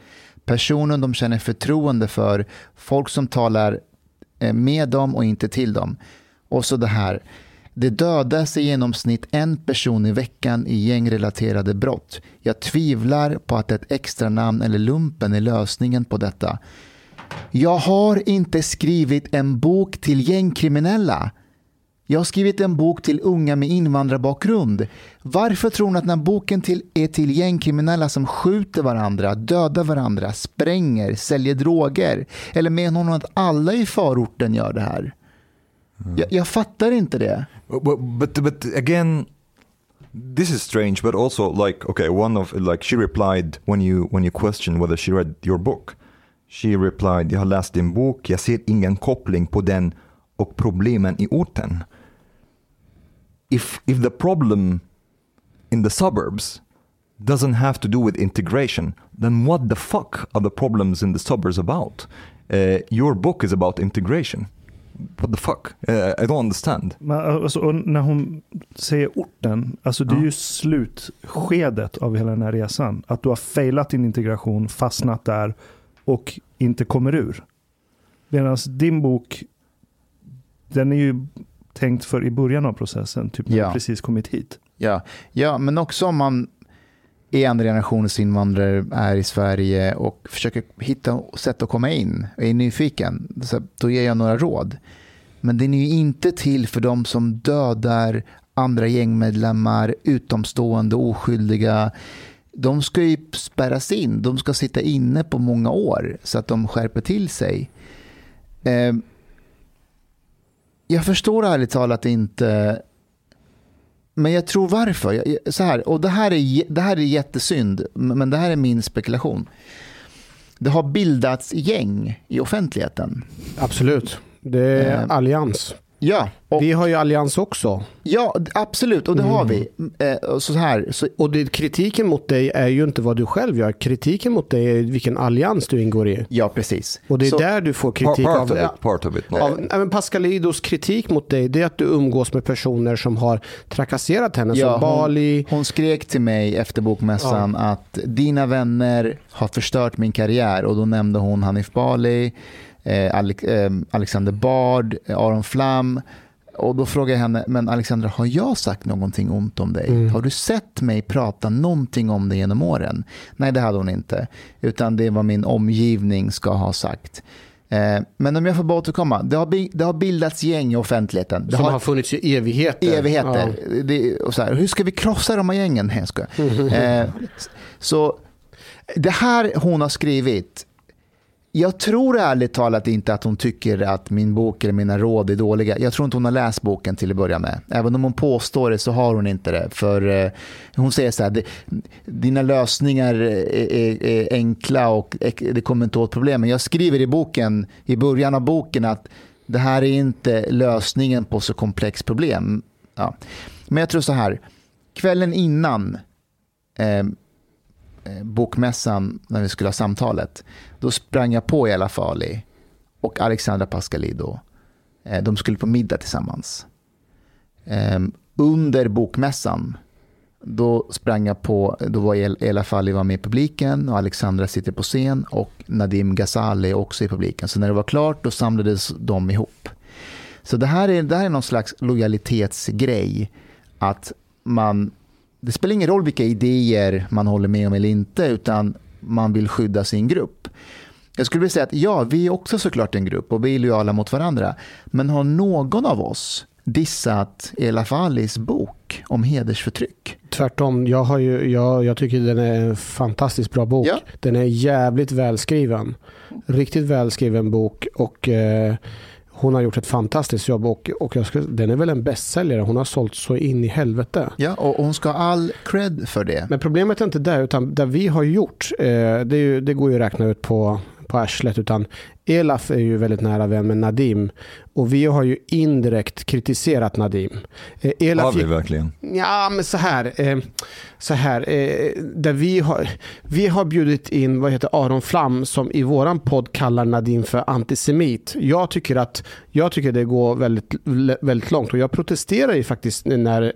Personer de känner förtroende för, folk som talar eh, Eh, med dem och inte till dem. Och så det här. Det dödas i genomsnitt en person i veckan i gängrelaterade brott. Jag tvivlar på att ett extra namn eller lumpen är lösningen på detta. Jag har inte skrivit en bok till gängkriminella. Jag har skrivit en bok till unga med invandrarbakgrund. Varför tror ni att den här boken till, är till gängkriminella som skjuter varandra, dödar varandra, spränger, säljer droger? Eller menar hon att alla i förorten gör det här? Jag, jag fattar inte det. but, but but again this is strange, but also like okay, one of like she replied when you when you questioned whether she read your book. She replied, jag har läst din bok, jag ser ingen koppling på den och problemen i orten. If, if the problem in the suburbs doesn't have to do with integration, then what the fuck are the problems in the suburbs about? Uh, your book is about integration. What the fuck? Uh, I don't understand. Men, alltså, och när hon säger orten, alltså det är Ja. ju slutskedet av hela den här resan. Att du har failat din integration, fastnat där och inte kommer ur. Medan din bok, den är ju tänkt för i början av processen, typ när Ja. du precis kommit hit. Ja. ja, men också om man är andra generationens invandrare, är i Sverige och försöker hitta sätt att komma in och är nyfiken, så då ger jag några råd. Men den är ju inte till för de som dödar andra gängmedlemmar, utomstående, oskyldiga. De ska ju spärras in, de ska sitta inne på många år så att de skärper till sig. Jag förstår ärligt talat inte men jag tror varför. Så här, och det här, är, det här är jättesynd, men det här är min spekulation. Det har bildats gäng i offentligheten. Absolut. Det är Eh, allians. Ja, och, Vi har ju allians också. ja absolut, och det har vi. Eh, och Så här, så, Och det, kritiken mot dig är ju inte vad du själv gör. Kritiken mot dig är vilken allians du ingår i. ja, precis. Och det är så, där du får Part, kritik part av, of it, part of it. Not. av men Pascalidos kritik mot dig det är att du umgås med personer som har trakasserat henne. Ja, som Bali. Hon skrek till mig efter bokmässan att dina vänner har förstört min karriär och då nämnde hon Hanif Bali, eh, eh, Alexander Bard, eh, Aron Flam. Och då frågade jag henne, men Alexandra, har jag sagt någonting ont om dig? Mm. Har du sett mig prata någonting om dig genom åren? Nej, det hade hon inte. Utan det var min omgivning ska ha sagt. Eh, men om jag får bara återkomma, det har, det har bildats gäng i offentligheten. Det Som har, funnits i evigheter. evigheter. Det, och så här, hur ska vi krossa de här gängen? Nej, jag eh, så det här hon har skrivit, jag tror ärligt talat inte att hon tycker att min bok eller mina råd är dåliga. Jag tror inte hon har läst boken till att börja med. Även om hon påstår det så har hon inte det. För eh, Hon säger så här, dina lösningar är, är, är enkla och det kommer inte åt problemen. Jag skriver i boken, i början av boken att det här är inte lösningen på så komplext problem. Ja. Men jag tror så här, kvällen innan eh, Eh, bokmässan när vi skulle ha samtalet, då sprang jag på Ella Fali och Alexandra Pascalido. Eh, de skulle på middag tillsammans. Ehm, under bokmässan, då sprang jag på, då var El- Ella Fali var med i publiken och Alexandra sitter på scen och Nadim Ghazali också i publiken. Så när det var klart då samlades de ihop. Så det här är, det här är någon slags lojalitetsgrej. Att man, det spelar ingen roll vilka idéer man håller med om eller inte, utan man vill skydda sin grupp. Jag skulle vilja säga att ja, vi är också såklart en grupp och vi är lojala mot varandra. Men har någon av oss dissat Ela Falis bok om hedersförtryck? Tvärtom, jag, har ju, jag, jag tycker den är en fantastiskt bra bok. Ja. Den är jävligt välskriven. Riktigt välskriven bok och eh, hon har gjort ett fantastiskt jobb och, och jag skulle, den är väl en bästsäljare. Hon har sålt så in i helvete. Ja, och hon ska ha all cred för det. Men problemet är inte där, utan där vi har gjort, eh, det, ju, det går ju att räkna ut på, på arslet, utan Elaf är ju väldigt nära vän med Nadim och vi har ju indirekt kritiserat Nadim. Eh, Elaf Har vi verkligen? Ja, men så här. Eh, så här eh, där vi, har, vi har bjudit in vad heter Aron Flam som i våran podd kallar Nadine för antisemit. Jag tycker att jag tycker det går väldigt, väldigt långt och jag protesterar ju faktiskt när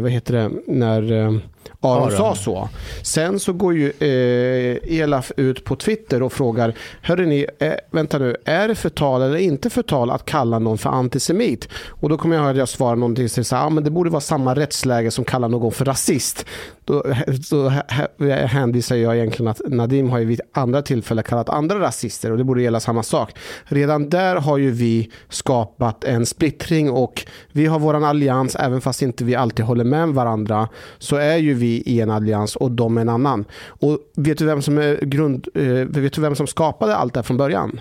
vad heter det, när Aron, Aron. sa så. Sen så går ju eh, Elaf ut på Twitter och frågar, hörrni, eh, vänta nu, är det förtal eller inte förtal att kalla någon för antisemit? Och då kommer jag ihåg att jag svarar någonting som säger, ah, men det borde vara samma rättsläge som kallar någon för rasist. Då, då hä- hänvisar jag egentligen att Nadim har ju vid andra tillfällen kallat andra rasister och det borde gälla samma sak. Redan där har ju vi skapat en splittring och vi har våran allians, även fast inte vi alltid håller med varandra, så är ju vi i en allians och de en annan. Och vet du vem som är grund, eh, vet du vem som skapade allt det här från början?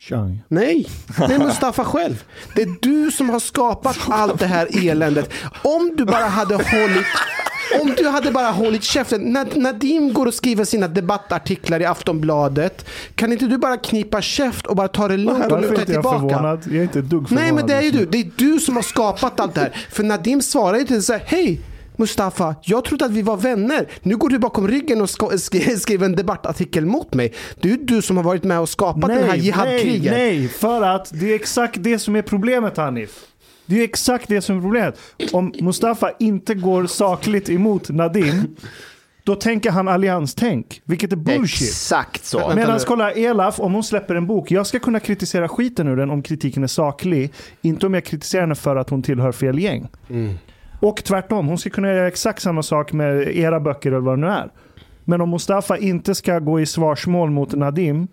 Chang. Nej, det är Mustafa själv. Det är du som har skapat allt det här eländet. Om du bara hade hållit om du hade bara hållit käften. När Nadim går och skriver sina debattartiklar i Aftonbladet. Kan inte du bara knipa käft och bara ta det lugnt och luta dig inte tillbaka? förvånad? Jag är inte ett dugg förvånad. Nej men det är ju du. Det är du som har skapat allt det här. För Nadim svarar ju till så här, hej Mustafa, jag trodde att vi var vänner. Nu går du bakom ryggen och skriver en debattartikel mot mig. Det är ju du som har varit med och skapat det här nej, jihadkriget. nej, för att det är exakt det som är problemet Hanif. Det är exakt det som är problemet. Om Mustafa inte går sakligt emot Nadim, då tänker han allianstänk, vilket är bullshit. Exakt så. Medan kolla Elaf, om hon släpper en bok, jag ska kunna kritisera skiten ur den om kritiken är saklig. Inte om jag kritiserar henne för att hon tillhör fel gäng. Och tvärtom, hon ska kunna göra exakt samma sak med era böcker eller vad det nu är. Men om Mustafa inte ska gå i svarsmål mot Nadim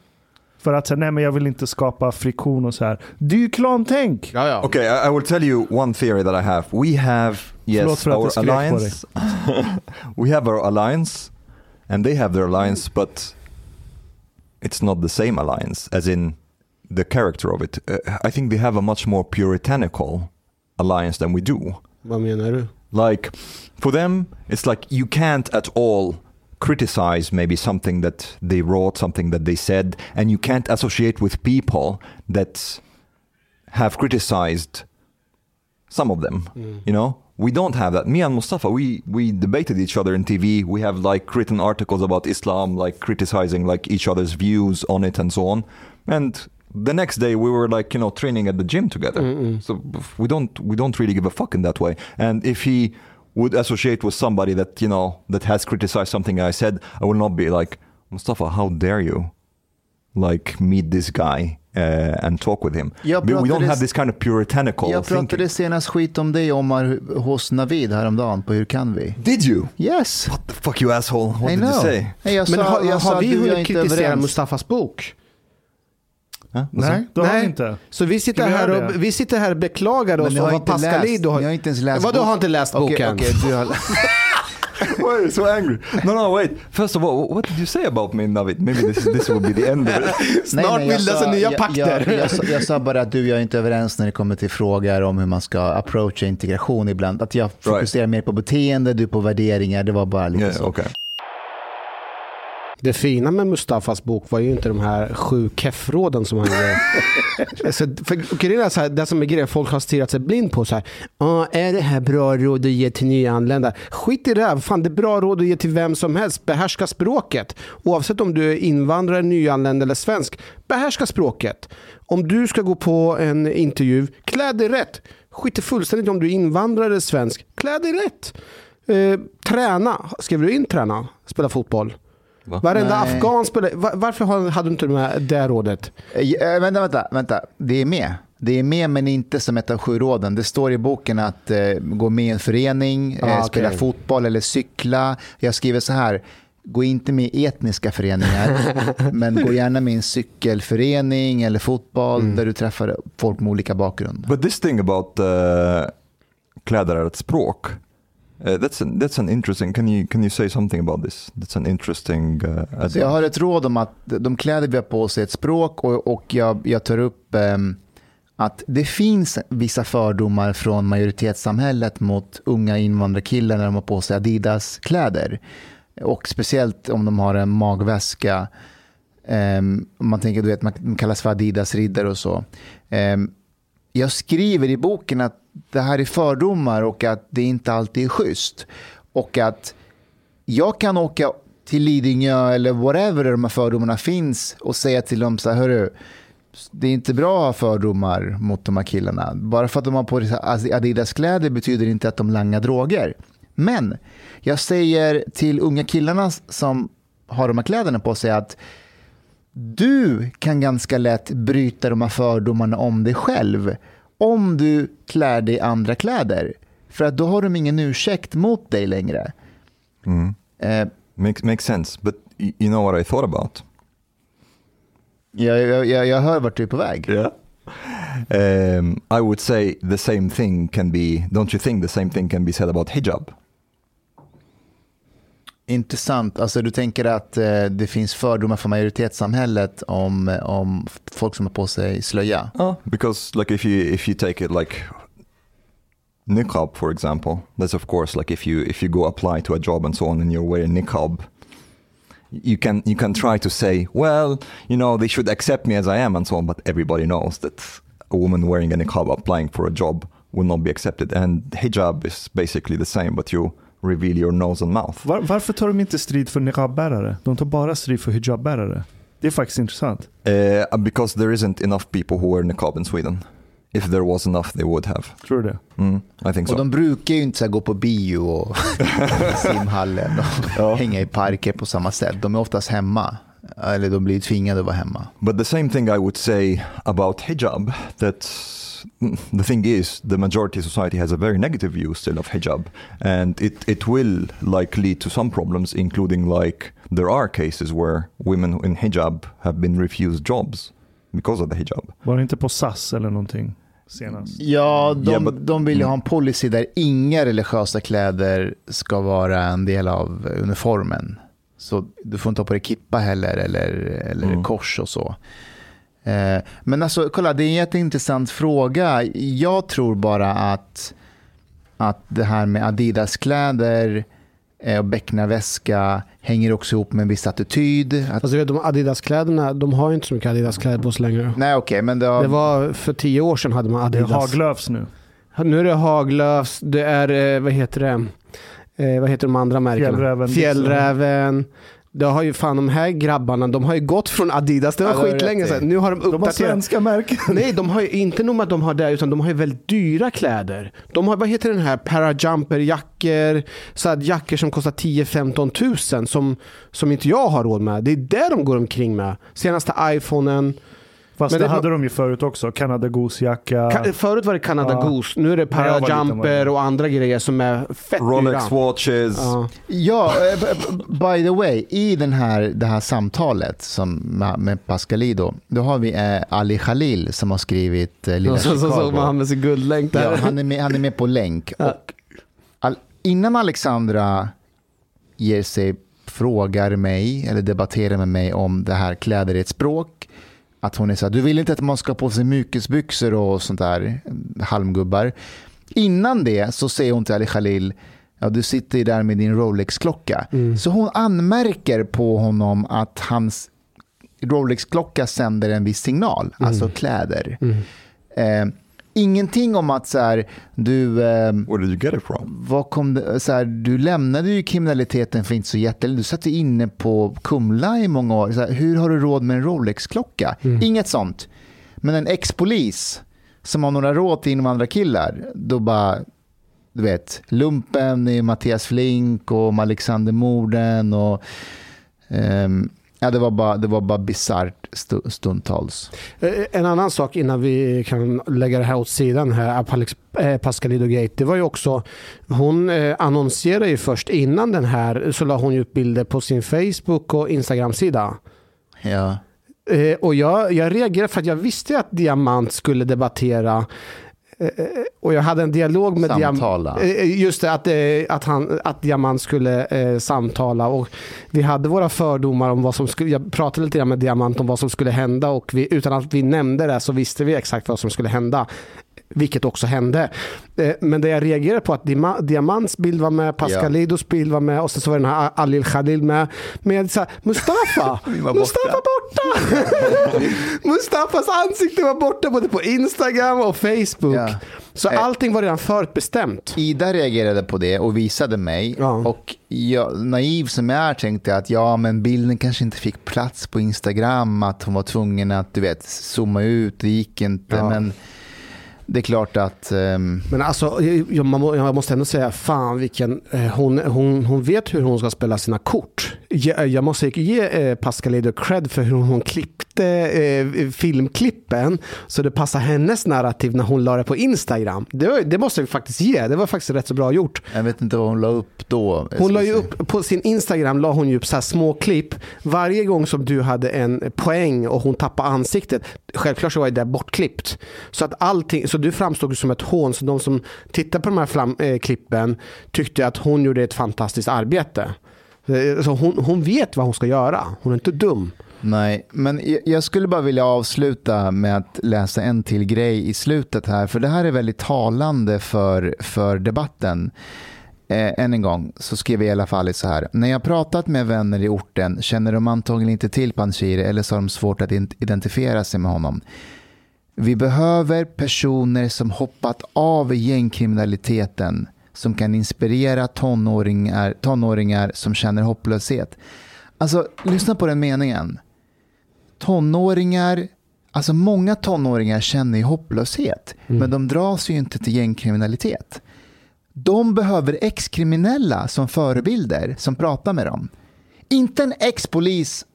för att säga nej men jag vill inte skapa friktion och så här. Det är ju klantänk! Ja, ja. Okay, I, I will tell you one theory that I have. We have yes our alliance. we have our alliance, and they have their alliance, but it's not the same alliance. As in the character of it. Uh, I think they have a much more puritanical alliance than we do. Vad menar du? Like for them, it's like you can't at all criticize maybe something that they wrote, something that they said, and you can't associate with people that have criticized some of them. Mm. You know, we don't have that. Me and Mustafa, we we debated each other in TV. We have like written articles about Islam, like criticizing like each other's views on it and so on. And the next day we were like you know training at the gym together. So we don't we don't really give a fuck in that way. And if he would associate with somebody that you know that has criticized something I said, I will not be like Mustafa, how dare you? Like meet this guy uh, and talk with him. Jag But we don't pratade- have this kind of puritanical Jag thinking. pratade senast skit om dig Omar hos Navid häromdagen på Hur kan vi? Did you? Yes, What the fuck you asshole? What I did you know. say? Nej, jag Men sa, har, jag sa har att vi hunnit kritisera. Mustafas bok? What's Nej, det har Nej. vi inte. Så vi sitter, vi här och, det? vi sitter här och beklagar Men oss om vad inte läst- Pascalido har... ni har inte ens läst Vadå har inte läst Okej, boken? okej, du har... Why are you so angry? No, no, wait. First of all, what did you say about me, Navid? Maybe this, this will be the end of it. Snart jag bildas sa- nya jag- pakter. Jag, jag, sa- jag sa bara att du och jag är inte överens när det kommer till frågor om hur man ska approacha integration ibland. Att jag fokuserar mer på beteende, du på värderingar. Det var bara lite Yeah, så. okay. Det fina med Mustafas bok var ju inte de här sju keffråden som han gjorde. alltså, för grejen är så här, det som är grejen, folk har stirrat sig blind på så här. "Ah, är det här bra råd att ge till nyanlända? Skit i det här, fan det är bra råd att ge till vem som helst. Behärska språket. Oavsett om du är invandrare, nyanländ eller svensk. Behärska språket. Om du ska gå på en intervju, klä dig rätt. Skit i fullständigt om du är invandrare eller svensk. Klä dig rätt. Eh, träna. Skriver du in träna? Spela fotboll? Va? Varenda Nej. afghan spelar... va- Varför har- hade du inte med det rådet? Eh, vänta, vänta, vänta. Det är med. Det är med men inte som ett av sju råden. Det står i boken att eh, gå med i en förening, Ah, eh, okej. spela fotboll eller cykla. Jag skriver så här. Gå inte med i etniska föreningar, men gå gärna med i en cykelförening eller fotboll Mm. där du träffar folk med olika bakgrund. But this thing about uh, kläder är ett språk. Uh, that's an, that's an interesting. Can you can you say something about this? That's an interesting. Uh, Så jag advice. har ett råd om att de kläder vi har på oss är ett språk och, och jag, jag tar upp ehm, att det finns vissa fördomar från majoritetssamhället mot unga invandrarkillar när de har på sig Adidas-kläder. Och speciellt om de har en magväska. Om man tänker, du vet, man kallas för Adidas-riddare och så. Ehm, jag skriver i boken att det här är fördomar och att det inte alltid är schysst. Och att jag kan åka till Lidingö eller whatever där de här fördomarna finns och säga till dem så här, hörru, det är inte bra att ha fördomar mot de här killarna. Bara för att de har på sig Adidas-kläder betyder inte att de langar droger. Men jag säger till unga killarna som har de här kläderna på sig att du kan ganska lätt bryta de här fördomarna om dig själv om du klär dig i andra kläder. För att då har de ingen ursäkt mot dig längre. Mm. Eh, Makes makes sense. But you know what I thought about? jag, jag, jag, jag hör vart du är på väg. Yeah. Um, I would say the same thing can be. Don't you think the same thing can be said about hijab? Intressant. Alltså, du tänker att eh, det finns fördomar för majoritetssamhället om, om folk som har på sig slöja? Oh, because like if you if you take it like niqab for example, that's of course like if you if you go apply to a job and so on and you're wearing niqab, you can you can try to say, well, you know, they should accept me as I am and so on, but everybody knows that a woman wearing a niqab applying for a job will not be accepted. And hijab is basically the same, but you reveal your nose and mouth. Var, varför tar de inte strid för niqabbärare? De tar bara strid för hijabbärare. Det är faktiskt intressant. Uh, because there isn't enough people who wear niqab in Sweden. If there was enough they would have. Tror du det? Mm, I think Och so. de brukar ju inte så gå på bio och simhallen och hänga i parker på samma sätt. De är oftast hemma. Eller de blir tvingade att vara hemma. But the same thing I would say about hijab that the thing is the majority of society has a very negative view still of hijab and it, it will like lead to some problems including like there are cases where women in hijab have been refused jobs because of the hijab. Var det inte på SAS eller någonting senast? Ja, de, Yeah, but- de vill ju ha en policy där inga religiösa kläder ska vara en del av uniformen. Så du får inte ha på dig kippa heller eller, eller Mm. kors och så. Eh, men alltså, kolla, det är en jätteintressant fråga. Jag tror bara att, att det här med Adidas-kläder eh, och Becknarväska hänger också ihop med en viss attityd. Att, Fast du vet, de Adidas-kläderna, de har ju inte så mycket Adidas-kläder på sig längre. nej, okej, men det har, Det var för tio år sedan hade man Det är Adidas. Haglöfs nu. Nu är det Haglöfs, det är, eh, vad heter det, eh, vad heter de andra märkena? Fjällräven. Fjällräven. Det har ju fan de här grabbarna, de har ju gått från Adidas, det var Ja, skitlänge sedan. Nu har de De har uppdaterat. svenska märken. Nej, de har ju inte nog med att de har det, utan de har ju väldigt dyra kläder. De har, vad heter den här, parajumper-jackor, så här jackor som kostar 10-15 tusen som, som inte jag har råd med. Det är det de går omkring med. Senaste iPhonen. Fast Men det, det- hade de ju förut också. Canada Goose-jacka. Ka- Förut var det Canada Ja. Goose, nu är det parajumper och andra grejer som är fett Rolex dyra. watches. Ja. Ja, eh, by the way, i den här, det här samtalet som, med, Pascalido, då har vi eh, Ali Khalil som har skrivit eh, Lilla Så, så, så, Chicago. så han med sin guldlänk där. ja, han, är med, han är med på länk. Och all, innan Alexandra ger sig, frågar mig eller debatterar med mig om det här kläder är ett språk, att hon är så här, du vill inte att man ska ha på sig mykesbyxor och sånt där, halmgubbar. Innan det så säger hon till Ali Khalil, ja, du sitter ju där med din Rolex-klocka. Så hon anmärker på honom att hans Rolex-klocka sänder en viss signal, alltså kläder. Eh, ingenting om att så här, du, eh, Where did you get it from? vad kom det, så här, du lämnade ju kriminaliteten för inte så jättelänge. Du satt ju inne på Kumla i många år. Så här, hur har du råd med en Rolex-klocka? Inget sånt. Men en ex-polis som har några råd till invandrarkillar, då bara, du vet, lumpen i Mattias Flink och om Alexandermorden och ehm, ja, det var bara, det var bara bisarrt stu- stundtals. Eh, En annan sak innan vi kan lägga det här åt sidan här, Alex eh, Pascalido Gate, det var ju också, hon eh, annonserade ju först innan den här, så la hon ju upp bilder på sin Facebook och Instagram-sida. Ja. Eh, och jag, jag reagerade för att jag visste att Diamant skulle debattera eh, eh, och jag hade en dialog med Samtala. Diamant. Eh, Just det, att, eh, att, han, att Diamant skulle eh, samtala. Och vi hade våra fördomar om vad som skulle... Jag pratade lite grann med Diamant om vad som skulle hända och vi, utan att vi nämnde det så visste vi exakt vad som skulle hända. Vilket också hände. Eh, Men det jag reagerade på att Diamants bild var med, Pascalidos bild var med och sen så var den här Alil Khalil med. Men jag sa Mustafa! Var Mustafa borta! Mustafas ansikte var borta både på Instagram och Facebook. Ja. Så Eh. allting var redan förutbestämt. Ida reagerade på det och visade mig. Ja. Och jag, naiv som jag är tänkte jag att ja, men bilden kanske inte fick plats på Instagram. Att hon var tvungen att du vet, zooma ut, det gick inte. Ja. Men det är klart att... ehm, Men alltså, jag, jag måste ändå säga, fan vilken, eh, hon, hon, hon vet hur hon ska spela sina kort. Jag, jag måste ge eh, Pascalido cred för hur hon klippte eh, filmklippen så det passar hennes narrativ när hon la det på Instagram. Det, var, det måste vi faktiskt ge, det var faktiskt rätt så bra gjort. jag vet inte vad hon la upp då. Hon la upp, på sin Instagram la hon ju upp så här små klipp. Varje gång som du hade en poäng och hon tappade ansiktet, självklart så var det bortklippt. Så att allting, så du framstod som ett hån. Så de som tittar på de här fram, eh, klippen tyckte att hon gjorde ett fantastiskt arbete. Eh, Så hon, hon vet vad hon ska göra. Hon är inte dum. Nej, men jag- skulle bara vilja avsluta med att läsa en till grej i slutet här, för det här är väldigt talande för, för debatten. Eh, än en gång så skrev jag i alla fall så här. När jag pratat med vänner i orten känner de antagligen inte till Panshiri eller så har de svårt att identifiera sig med honom. Vi behöver personer som hoppat av gängkriminaliteten som kan inspirera tonåringar, tonåringar som känner hopplöshet. Alltså, lyssna på den meningen. Tonåringar, alltså många tonåringar känner ju hopplöshet, men de dras ju inte till gängkriminalitet. De behöver ex-kriminella som förebilder som pratar med dem. Inte en ex-polis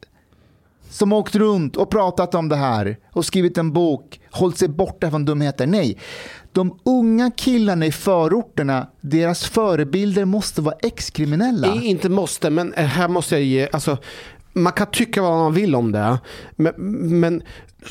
som åkt runt och pratat om det här och skrivit en bok, hållit sig borta från dumheter. Nej, de unga killarna i förorterna, deras förebilder måste vara ex-kriminella. Inte måste, men här måste jag ge... Alltså, man kan tycka vad man vill om det. Men, men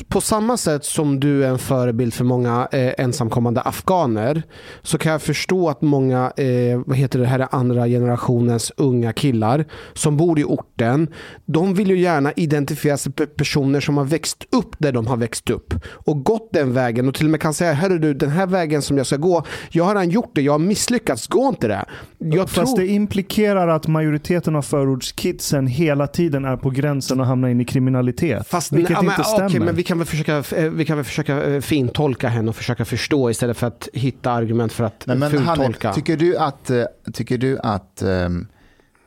på samma sätt som du är en förebild för många eh, ensamkommande afghaner så kan jag förstå att många eh, vad heter det här är andra generationens unga killar som bor i orten. De vill ju gärna identifiera sig med personer som har växt upp där de har växt upp och gått den vägen och till och med kan säga Hörru du, den här vägen som jag ska gå, jag har redan gjort det, jag har misslyckats, gå inte det. Jag Fast tror... det implikerar att majoriteten av förortskidsen hela tiden är på gränsen att hamna in i kriminalitet. Fast, vilket men, inte stämmer. okej, men vi kan väl försöka, eh, vi kan väl försöka eh, fintolka henne och försöka förstå istället för att hitta argument för att Nej, men Hanif, fultolka. tycker du att, eh, tycker du att ehm,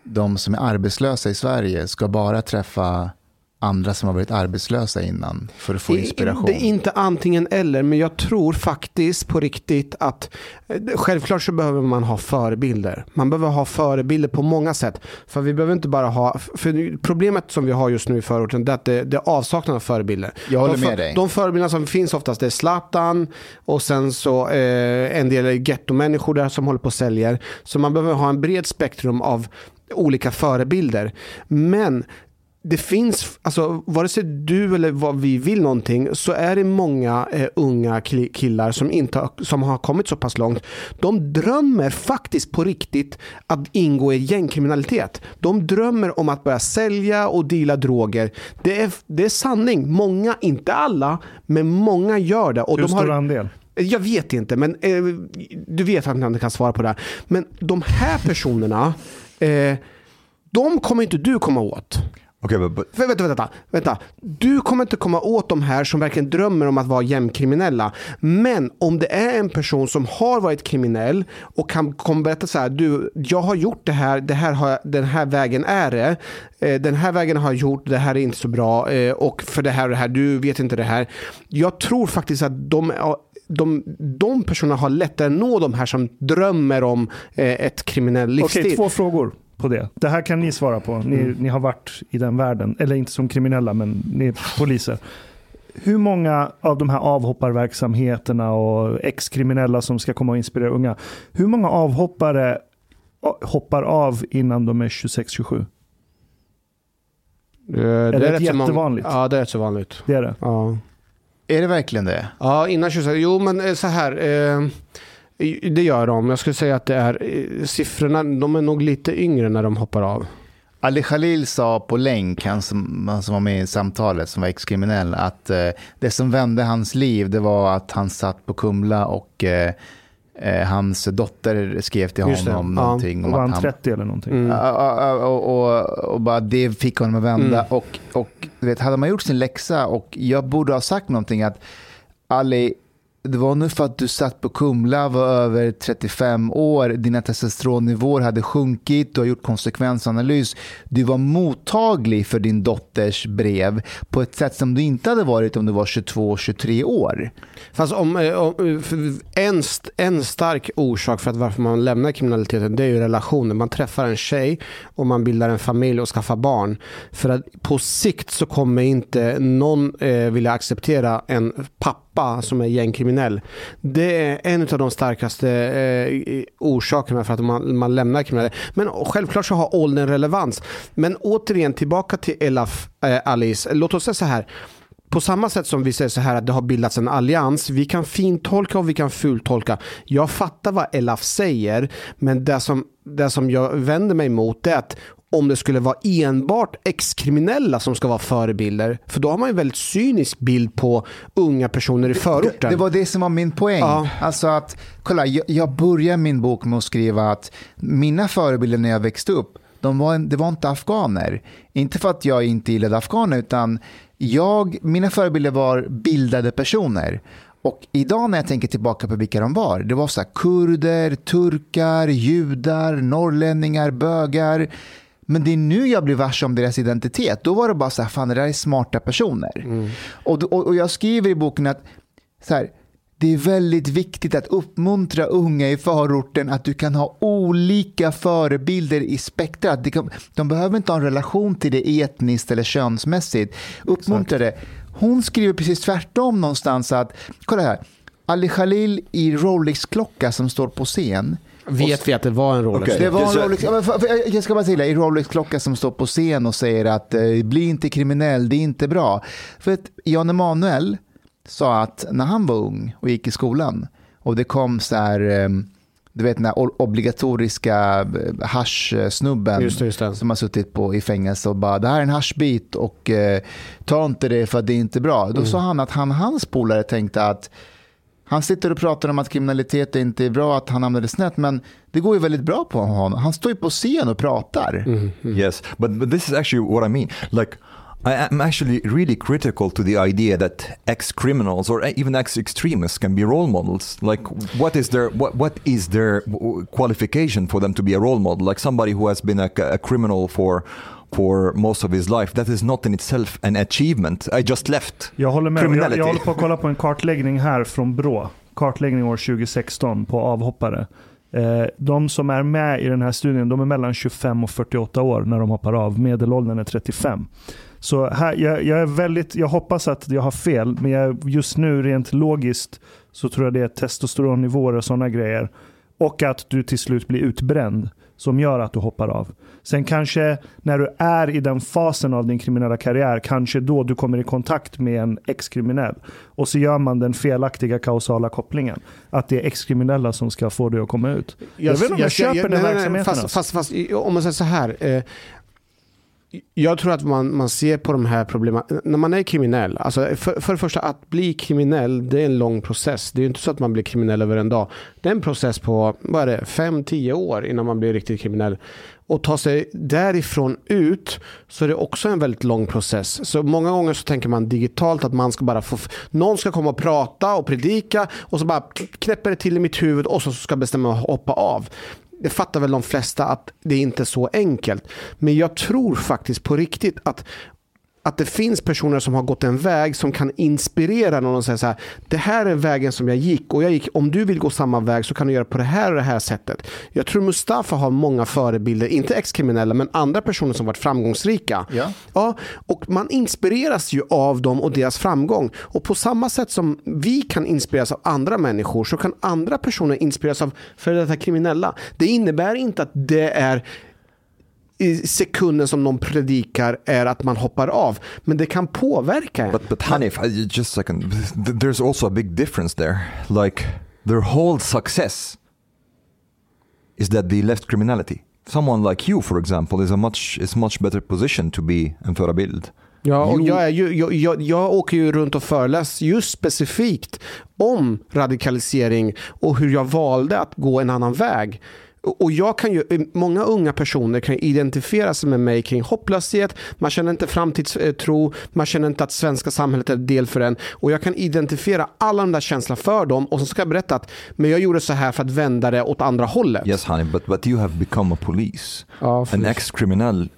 de som är arbetslösa i Sverige ska bara träffa andra som har varit arbetslösa innan för att få inspiration? Det är inte antingen eller, men jag tror faktiskt på riktigt att eh, självklart så behöver man ha förebilder. Man behöver ha förebilder på många sätt. För vi behöver inte bara ha, för problemet som vi har just nu i förorten det är att det, det är avsaknad av förebilder. Jag håller de, med dig. De förebilderna som finns oftast är Zlatan och sen så eh, en del gettomänniskor där som håller på och säljer. Så man behöver ha en bred spektrum av olika förebilder. Men det finns, alltså vare sig du eller vad vi vill någonting så är det många eh, unga ki- killar som, inte, har- som har kommit så pass långt. De drömmer faktiskt på riktigt att ingå i gängkriminalitet. De drömmer om att börja sälja och dela droger. Det är, det är sanning. Många, inte alla, men många gör det. Och Hur de har, stor andel? jag vet inte, men eh, du vet att jag inte kan svara på det. här. Men de här personerna, eh, de kommer inte du komma åt. Okay, but För, vänta, vänta, vänta. Du kommer inte komma åt de här som verkligen drömmer om att vara jämnkriminella. Men om det är en person som har varit kriminell och kan kommer berätta så här, du, jag har gjort det här, det här har den här vägen är det. Eh, Den här vägen har jag gjort, det här är inte så bra eh, och för det här och det här, du vet inte det här. Jag tror faktiskt att de de, de personerna har lättare att nå de här som drömmer om eh, ett kriminell livsstil. Okej, två frågor på det. Det här kan ni svara på. Ni, Mm. ni har varit i den världen. Eller inte som kriminella, men ni är poliser. Hur många av de här avhopparverksamheterna och ex-kriminella som ska komma och inspirera unga, hur många avhoppare hoppar av innan de är 26-27? Eh, det är det rätt så många- jättevanligt? Ja, det är rätt så vanligt. Det är det. Ja. Är det verkligen det? Ja, innan 26. Jo, men eh, så här. Eh, det gör de. Jag skulle säga att det är eh, siffrorna, de är nog lite yngre när de hoppar av. Ali Khalil sa på länk, han som, han som var med i samtalet, som var ex-kriminell, att eh, det som vände hans liv, det var att han satt på Kumla och eh, eh, hans dotter skrev till Just det, honom ja. någonting om Var att han han... 30 eller någonting? Mm. Ja, och, och, och bara det fick honom att vända. Mm. Och, och du vet, hade man gjort sin läxa och jag borde ha sagt någonting att Ali, det var nu för att du satt på Kumla, var över 35 år, dina testosteronnivåer hade sjunkit, du har gjort konsekvensanalys, du var mottaglig för din dotters brev på ett sätt som du inte hade varit om du var 22-23 år. Fast om, eh, om, en, en stark orsak för att varför man lämnar kriminaliteten det är ju relationer. Man träffar en tjej och man bildar en familj och skaffar barn. För att på sikt så kommer inte någon eh, vilja acceptera en pappa som är gängkriminell. Det är en av de starkaste eh, orsakerna för att man, man lämnar kriminella. Men självklart så har åldern relevans. Men återigen tillbaka till Elaf eh, Alice. Låt oss säga så här på samma sätt som vi säger så här att det har bildats en allians, vi kan fintolka och vi kan fultolka. Jag fattar vad Elaf säger, men det som, det som jag vänder mig mot är att om det skulle vara enbart ex-kriminella som ska vara förebilder. För då har man en väldigt cynisk bild på unga personer i förorten. Det, det var det som var min poäng. Ja. Alltså att, kolla, jag, jag börjar min bok med att skriva att mina förebilder när jag växte upp, de var, det var inte afghaner. Inte för att jag inte gillade afghaner, utan jag, mina förebilder var bildade personer. Och idag när jag tänker tillbaka på vilka de var, det var så kurder, turkar, judar, norrlänningar, bögar. Men det är nu jag blir varse om deras identitet. Då var det bara så här, fan det där är smarta personer. Och, och, och jag skriver i boken att så här, det är väldigt viktigt att uppmuntra unga i förorten att du kan ha olika förebilder i spektrat. De, de behöver inte ha en relation till det etniskt eller könsmässigt. Uppmuntra det. Hon skriver precis tvärtom någonstans att, kolla här, Ali Khalil i Rolex-klocka som står på scen. Vet vi att det var en Rolex? Okej. Det var en Rolex, ja, men för- för- jag ska bara säga, i Rolex-klocka som står på scen och säger att eh, bli inte kriminell, det är inte bra. För att Jan Emanuel sa att när han var ung och gick i skolan och det kom så här, eh, du vet den här obligatoriska eh, hasch-snubben Just det, just det. som har suttit på, i fängelse och bara det här är en haschbit och eh, ta inte det för att det är inte bra. Då sa han att han hans polare tänkte att han sitter och pratar om att kriminalitet inte är bra, att han hamnade snett, men det går ju väldigt bra på honom. Han står ju på scen och pratar. Yes, but, but this is actually what I mean. Like, I am actually really critical to the idea that ex-criminals or even ex-extremists can be role models. Like, what is their what what is their qualification for them to be a role model? Like somebody who has been a, a criminal for for most of his life. That is not in itself an achievement. I just left. Jag håller med. Jag, jag håller på att kolla på en kartläggning här från Brå. Kartläggning år 2016 på avhoppare. Eh, De som är med i den här studien de är mellan 25 och 48 år när de hoppar av. Medelåldern är 35. Så här, jag, jag, är väldigt, jag hoppas att jag har fel, men jag, just nu rent logiskt så tror jag det är testosteronnivåer och sådana grejer. Och att du till slut blir utbränd som gör att du hoppar av. Sen kanske när du är i den fasen av din kriminella karriär, kanske då du kommer i kontakt med en ex-kriminell. Och så gör man den felaktiga kausala kopplingen. Att det är ex-kriminella som ska få dig att komma ut. Jag, vet inte om jag, köper den nej, verksamheten. Fast, alltså. fast, fast om man säger så här. Eh, jag tror att man, man ser på de här problemen, när man är kriminell, alltså för, för det första att bli kriminell, det är en lång process. Det är ju inte så att man blir kriminell över en dag. Det är en process på, vad är det, 5-10 år innan man blir riktigt kriminell. Och ta sig därifrån ut så är det också en väldigt lång process. Så många gånger så tänker man digitalt att man ska bara få, någon ska komma och prata och predika och så bara knäpper det till i mitt huvud och så ska jag bestämma mig att hoppa av. Det fattar väl de flesta att det inte är så enkelt. Men jag tror faktiskt på riktigt att att det finns personer som har gått en väg som kan inspirera någon och säga så här. Det här är vägen som jag gick och jag gick. Om du vill gå samma väg så kan du göra på det här och det här sättet. Jag tror Mustafa har många förebilder, inte ex-kriminella men andra personer som varit framgångsrika. Ja. Ja, och man inspireras ju av dem och deras framgång. Och på samma sätt som vi kan inspireras av andra människor så kan andra personer inspireras av före detta kriminella. Det innebär inte att det är i sekunden som någon predikar är att man hoppar av. Men det kan påverka en. But but Hanif, I, just a second. Th- There's also a big difference there. Like their whole success is that they left criminality. Someone like you, for example, is a much is much better position to be en förebild. Ja, och jag, är ju, jag, jag, jag åker ju runt och föreläser just specifikt om radikalisering och hur jag valde att gå en annan väg. Och jag kan ju, många unga personer kan identifiera sig med mig kring hopplöshet, man känner inte framtidstro, man känner inte att svenska samhället är del för en. Och jag kan identifiera alla de där känslorna för dem och så ska jag berätta att men jag gjorde så här för att vända det åt andra hållet. Yes, Hanif, but but you have become a police. Ja, An ex-criminal.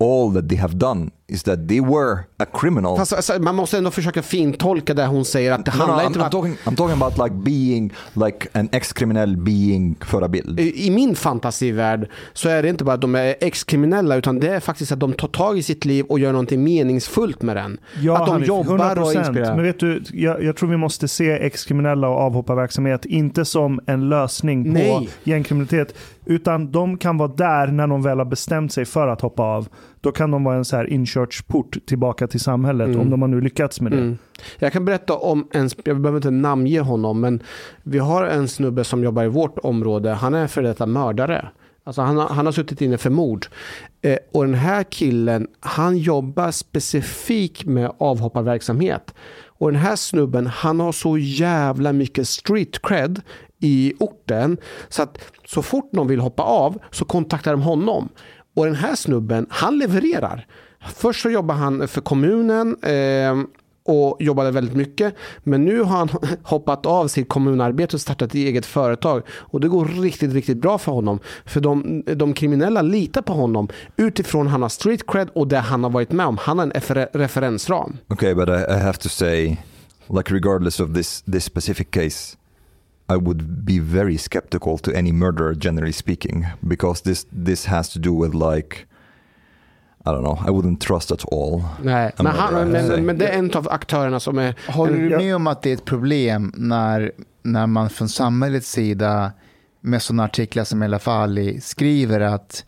All that they have done is that they were a criminal. Fast alltså, man måste ändå försöka fintolka det hon säger att det no, no, handlar I'm, inte om I'm talking. I'm talking about like being like an ex-criminal being förebild. i i min fantasivärld så är det inte bara att de är ex-kriminella utan det är faktiskt att de tar tag i sitt liv och gör någonting meningsfullt med den. Ja, att de Hanif, jobbar och 100%. inspirerar. Men vet du, jag, jag tror vi måste se ex-kriminella och avhopparverksamhet inte som en lösning på Nej. gängkriminalitet. Utan de kan vara där när de väl har bestämt sig för att hoppa av. Då kan de vara en så här inkörsport tillbaka till samhället om de har nu lyckats med det. Mm. Jag kan berätta om en, jag behöver inte namnge honom, men vi har en snubbe som jobbar i vårt område. Han är för detta mördare. Alltså han, har, han har suttit inne för mord. Eh, och den här killen, han jobbar specifikt med avhopparverksamhet. Och den här snubben, han har så jävla mycket street cred i orten. Så att så fort någon vill hoppa av så kontaktar de honom. Och den här snubben, han levererar. Först så jobbar han för kommunen eh, och jobbade väldigt mycket. Men nu har han hoppat av sitt kommunarbete och startat ett eget företag. Och det går riktigt, riktigt bra för honom. För de, de kriminella litar på honom utifrån han har street cred och det han har varit med om. Han har en referensram. referensram. Okay, but I, I have to say, like regardless of this this specific case, i would be very skeptical to any murderer, generally speaking, because this this has to do with like I don't know. I wouldn't trust at all. Nej, men, han, men, men det är en av aktörerna som är... Håller du med om att det är ett problem när, när man från samhällets sida med sådana artiklar som El Afali skriver att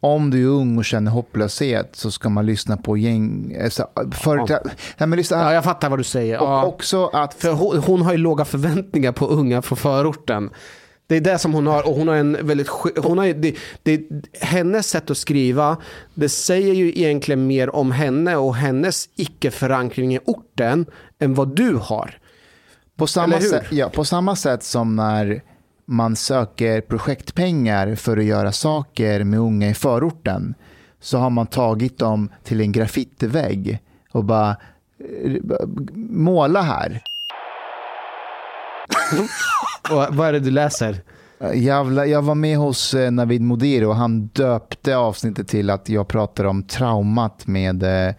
om du är ung och känner hopplöshet så ska man lyssna på gäng... Alltså, företräd... Nej, men lyssna, Ja, jag fattar vad du säger. och Ja. också att... För hon, hon har ju låga förväntningar på unga från förorten. Det är det som hon har och hon har en väldigt hon har, det, det, Hennes sätt att skriva, det säger ju egentligen mer om henne och hennes icke-förankring i orten än vad du har. På samma, sätt, ja, på samma sätt som när man söker projektpengar för att göra saker med unga i förorten så har man tagit dem till en graffitivägg och bara eh, måla här. Och vad är det du läser? Jävla, jag var med hos eh, Navid Modiri och han döpte avsnittet till att jag pratar om traumat med eh,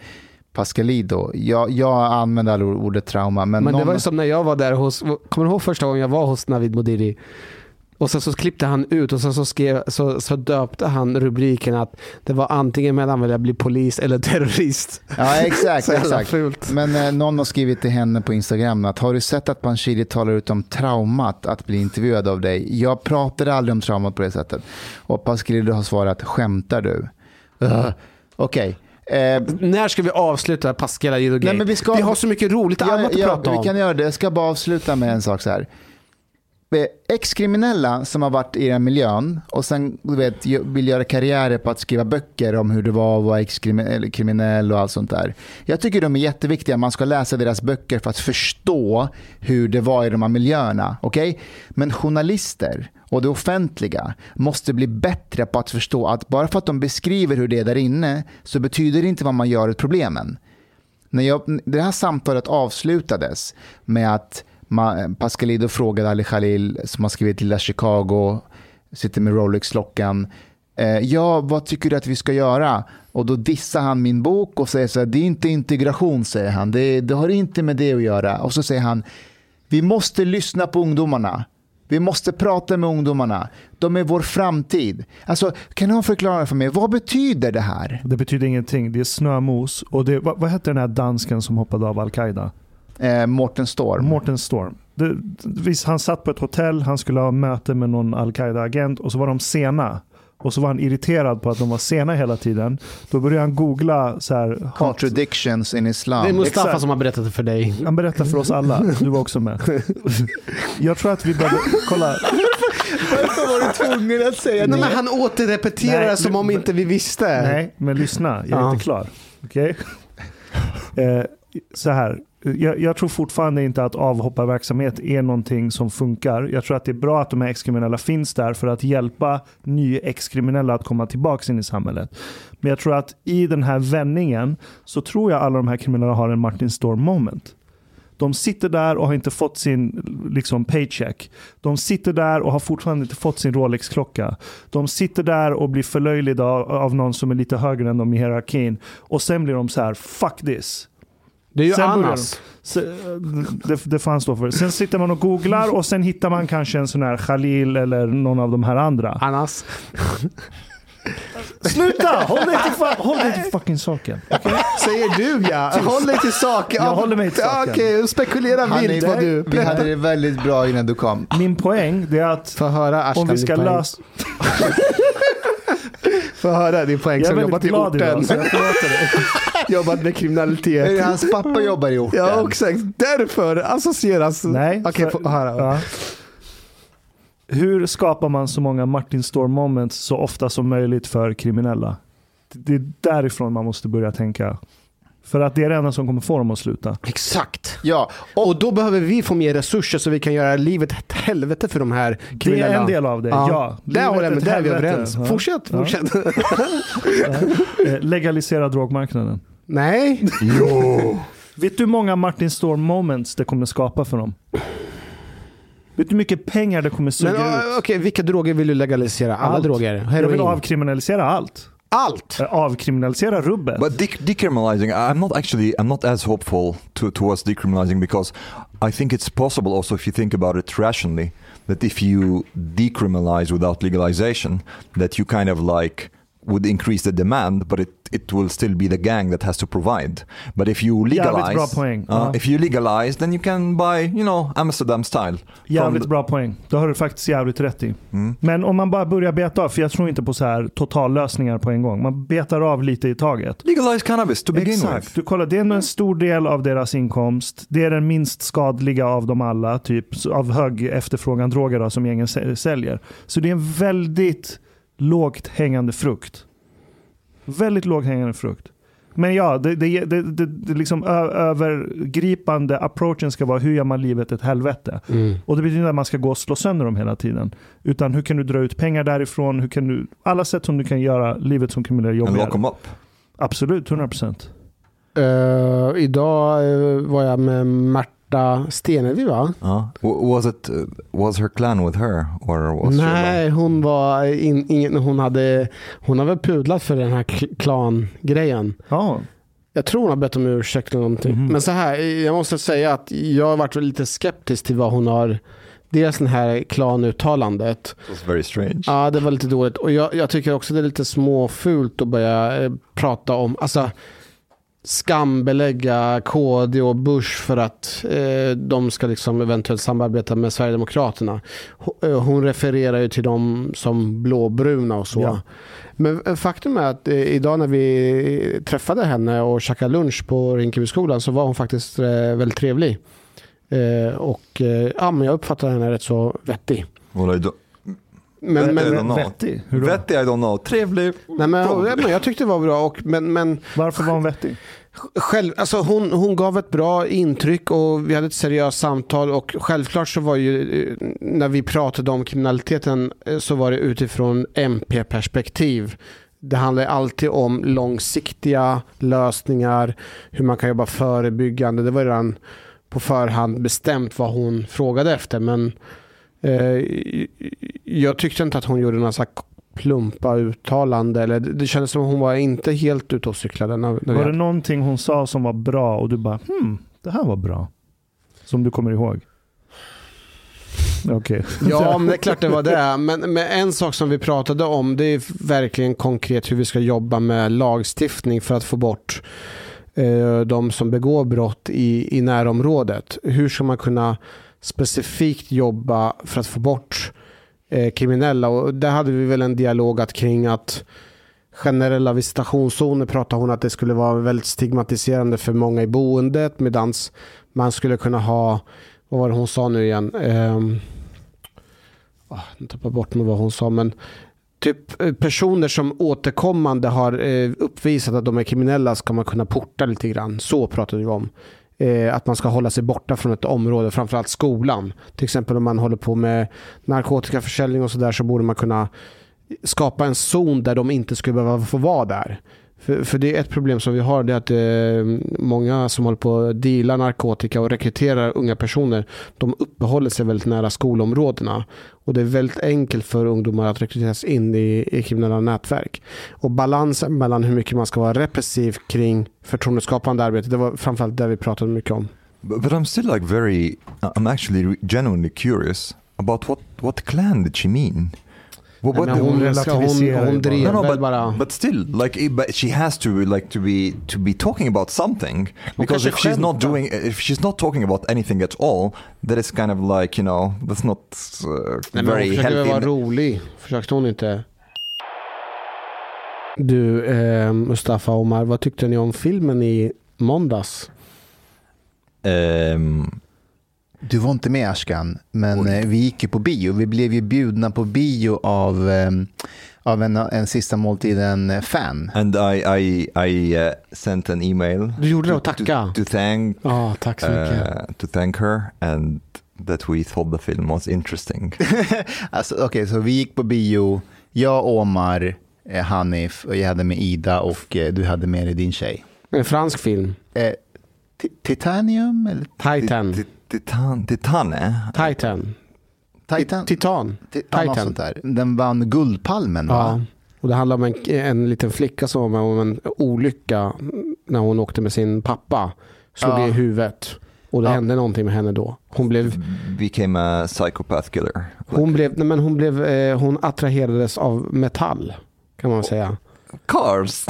Pascalido. Jag, jag använder aldrig ordet trauma. Men, Men det någon, var ju som när jag var där hos, kommer du ihåg första gången jag var hos Navid Modiri? Och sen så klippte han ut och sen så, skrev, så, så döpte han rubriken att det var antingen mellan att bli polis eller terrorist. Ja, exakt. Exakt. fult. Men eh, någon har skrivit till henne på Instagram att har du sett att Panshiri talar ut om traumat att bli intervjuad av dig? Jag pratade aldrig om traumat på det sättet. Och Pascalido har svarat, skämtar du? Uh, Okej. Eh, När ska vi avsluta Pascal men vi ska- vi har så mycket roligt Ja, annat att ja, prata om. Vi kan göra det. Jag ska bara avsluta med en sak så här. Eh, ex-kriminella som har varit i den miljön och sen du vet, vill göra karriärer på att skriva böcker om hur det var att vara ex-kriminell och allt sånt där. Jag tycker de är jätteviktiga. Man ska läsa deras böcker för att förstå hur det var i de här miljöerna. Okay? Men journalister och det offentliga måste bli bättre på att förstå att bara för att de beskriver hur det är där inne så betyder det inte vad man gör åt problemen. När jag, det här samtalet avslutades med att Pascalido frågade Ali Khalil som har skrivit Lilla Chicago, sitter med Rolex-klockan. Eh, ja, vad tycker du att vi ska göra? Och då dissar han min bok och säger så här, det är inte integration, säger han. Det, det har inte med det att göra. Och så säger han, vi måste lyssna på ungdomarna. Vi måste prata med ungdomarna. De är vår framtid. Alltså, kan någon förklara för mig, vad betyder det här? Det betyder ingenting. Det är snömos. Och det, vad, vad hette den här dansken som hoppade av Al-Qaida? Eh, Mårten Storm. Morten Storm. Det, visst, han satt på ett hotell, han skulle ha möte med någon Al-Qaida-agent och så var de sena. Och så var han irriterad på att de var sena hela tiden. Då började han googla så här. Contradictions in Islam. Det är Mustafa Exakt. som har berättat det för dig. Han berättar för oss alla. Du var också med. Jag tror att vi behöver... Kolla. Varför var du tvungen att säga Nej, det? men han återrepeterar Nej, som men- om inte vi visste. Nej, men lyssna. Jag är Ja. inte klar. Okej? Eh, så här. Jag, jag tror fortfarande inte att avhopparverksamhet är någonting som funkar. Jag tror att det är bra att de här ex-kriminella finns där för att hjälpa nya exkriminella att komma tillbaka in i samhället. Men jag tror att i den här vändningen så tror jag alla de här kriminella har en Martin Storm moment. De sitter där och har inte fått sin liksom, paycheck. De sitter där och har fortfarande inte fått sin Rolex-klocka. De sitter där och blir förlöjligade av, av någon som är lite högre än dem i hierarkin. Och sen blir de så här, fuck this. Det är ju Sen Annas. Så, det, det får han stå för. Sen sitter man och googlar och sen hittar man kanske en sån här Khalil eller någon av de här andra. Annas. Sluta! Håll dig till, håll dig till fucking saken. Säger du ja. Håll dig till saken. Jag håller mig till saken. Okej, spekulera Han vilt är- vad du. Vi hade det väldigt bra innan du kom. Min poäng det är att Få höra Ashkan, om vi ska lösa... Få höra din poäng Jag är som jobbat i idag orten. så jag förlåter dig. jobbat med kriminalitet. Hans pappa jobbar i orten. Ja, exakt. Därför associeras... Nej. Okej, för- få höra. Ja. Hur skapar man så många Martin Storm moments så ofta som möjligt för kriminella? Det är därifrån man måste börja tänka. För att det är det enda som kommer få dem att sluta. Exakt. Ja, Och då behöver vi få mer resurser så vi kan göra livet ett helvete för de här Det kriminella. är en del av det, ja. Där håller jag med, där är vi helvete. överens. Ja. Fortsätt, Ja. fortsätt. Eh, Legalisera drogmarknaden. Nej. Vet du hur många Martin Storm moments det kommer skapa för dem? Vet du hur mycket pengar det kommer suga Men ut? ö, okej, vilka droger vill du legalisera? Alla Allt. droger? Jag vill Heroin? avkriminalisera allt. Allt? Eh, Avkriminalisera rubbet. But dec- decriminalizing, I'm not actually, I'm not as hopeful to, towards decriminalizing because I think it's possible also if you think about it rationally that if you decriminalize without legalization, that you kind of like would increase the demand, but it, it will still be the gang that has to provide. But if you Jävligt legalize, bra poäng. uh, Ja. if you legalize, then you can buy, you know, Amsterdam style. Jävligt bra poäng. Det har du faktiskt jävligt rätt i. Mm. Men om man bara börjar beta av, för jag tror inte på så här totallösningar på en gång. Man betar av lite i taget. Legalize cannabis to begin Exakt. with. Du kollar, det är en stor del av deras inkomst. Det är den minst skadliga av dem alla, typ av hög efterfrågan droger då, som gängen sä- säljer. Så det är en väldigt lågt hängande frukt. Väldigt lågt hängande frukt. Men ja, det, det, det, det, det liksom ö- övergripande approachen ska vara hur gör man livet ett helvete? Mm. Och det betyder inte att man ska gå och slå sönder dem hela tiden. Utan hur kan du dra ut pengar därifrån? Hur kan du, alla sätt som du kan göra livet som kriminell And lock jobbigare. them up. Absolut, 100%. Eh, idag eh, var jag med Märta Stenevi va? W- was it, was her clan with her or was? Nej, hon var in, ingen, hon hade, hon har väl pudlat för den här kl- klan-grejen. Ja, Jag tror hon har bett om ursäkt eller någonting. Mhm. Men så här, jag måste säga att jag har varit lite skeptisk till vad hon har, dels den här klanuttalandet. Very strange. Ja, det var lite dåligt. Och jag, jag tycker också det är lite småfult att börja eh, prata om, alltså skambelägga KD och Bush för att eh, de ska liksom eventuellt samarbeta med Sverigedemokraterna. Hon, eh, hon refererar ju till dem som blåbruna och så. Ja. Men eh, faktum är att eh, idag när vi träffade henne och käkade lunch på Rinkebyskolan så var hon faktiskt eh, väldigt trevlig. Eh, och eh, ja, men jag uppfattar henne rätt så vettig. Well, I Men, I men, don't know. vettig. Hur då? Vettig, I don't know. Trevlig. nej, men, men jag tyckte det var bra. Och, men, men Varför var hon vettig? själv, alltså hon, hon gav ett bra intryck och vi hade ett seriöst samtal. Och självklart så var ju eh, när vi pratade om kriminaliteten eh, så var det utifrån MP-perspektiv. Det handlar alltid om långsiktiga lösningar, hur man kan jobba förebyggande. Det var redan på förhand bestämt vad hon frågade efter. Men eh, jag tyckte inte att hon gjorde några så plumpa uttalande. Eller det kändes som att hon var inte helt ute och cyklade. När, när Var det någonting hon sa som var bra och du bara hmm, det här var bra? Som du kommer ihåg? Okej. ja, men det är klart det var det. Men, men en sak som vi pratade om det är verkligen konkret hur vi ska jobba med lagstiftning för att få bort eh, de som begår brott i, i närområdet. Hur ska man kunna specifikt jobba för att få bort eh, kriminella? Och där hade vi väl en dialog att kring att generella visitationszoner pratade hon att det skulle vara väldigt stigmatiserande för många i boendet medan man skulle kunna ha, vad var det hon sa nu igen? Um, jag tappar bort mig vad hon sa men typ eh, personer som återkommande har eh, uppvisat att de är kriminella ska man kunna porta lite grann. Så pratade vi om. Eh, att man ska hålla sig borta från ett område, framförallt skolan. Till exempel om man håller på med narkotikaförsäljning och sådär så borde man kunna skapa en zon där de inte skulle behöva få vara där. För, för det är ett problem som vi har, det är att eh, många som håller på att deala narkotika och rekryterar unga personer, de uppehåller sig väldigt nära skolområdena. Och det är väldigt enkelt för ungdomar att rekryteras in i, i kriminella nätverk. Och balansen mellan hur mycket man ska vara repressiv kring förtroendeskapande arbete, det var framförallt det vi pratade mycket om. But, but I'm still like very, I'm actually genuinely curious about what, what clan did she mean? Men the- hon, relativiserar hon, hon drev no, no, väl but, bara... but still, like, but she has to like to be to be talking about something because if she's not doing, if she's not talking about anything at all, that is kind of like you know that's not uh, Nej, men hon very försökte healthy. vara rolig. Försökte hon inte? Du, eh, Mustafa Omar, vad tyckte ni om filmen i måndags? Um, Du var inte med Ashkan, men eh, vi gick ju på bio. Vi blev ju bjudna på bio av, eh, av en, en sista måltiden-fan. And I, I, I uh, sent an email Du gjorde det och to, tacka. to thank Ja, tack så mycket. uh, to thank her and that we thought the film was interesting. Alltså, Okej, så vi gick på bio, jag, Omar, eh, Hanif, och jag hade med Ida och eh, du hade med dig din tjej. En fransk film. Eh, Ti- Titanium? Eller Titan. Ti- Titan, Titane? Titan. Titan? Titan. Ti- ja, något Titan. sånt där. Den vann Guldpalmen va? Ja. Och det handlar om en, en liten flicka som var med om en olycka när hon åkte med sin pappa. Slog Ja. i huvudet. Och det Ja. hände någonting med henne då. Hon blev, Became a psychopath killer. hon blev, nej men hon blev, eh, hon attraherades av metall. Kan man säga. Cars!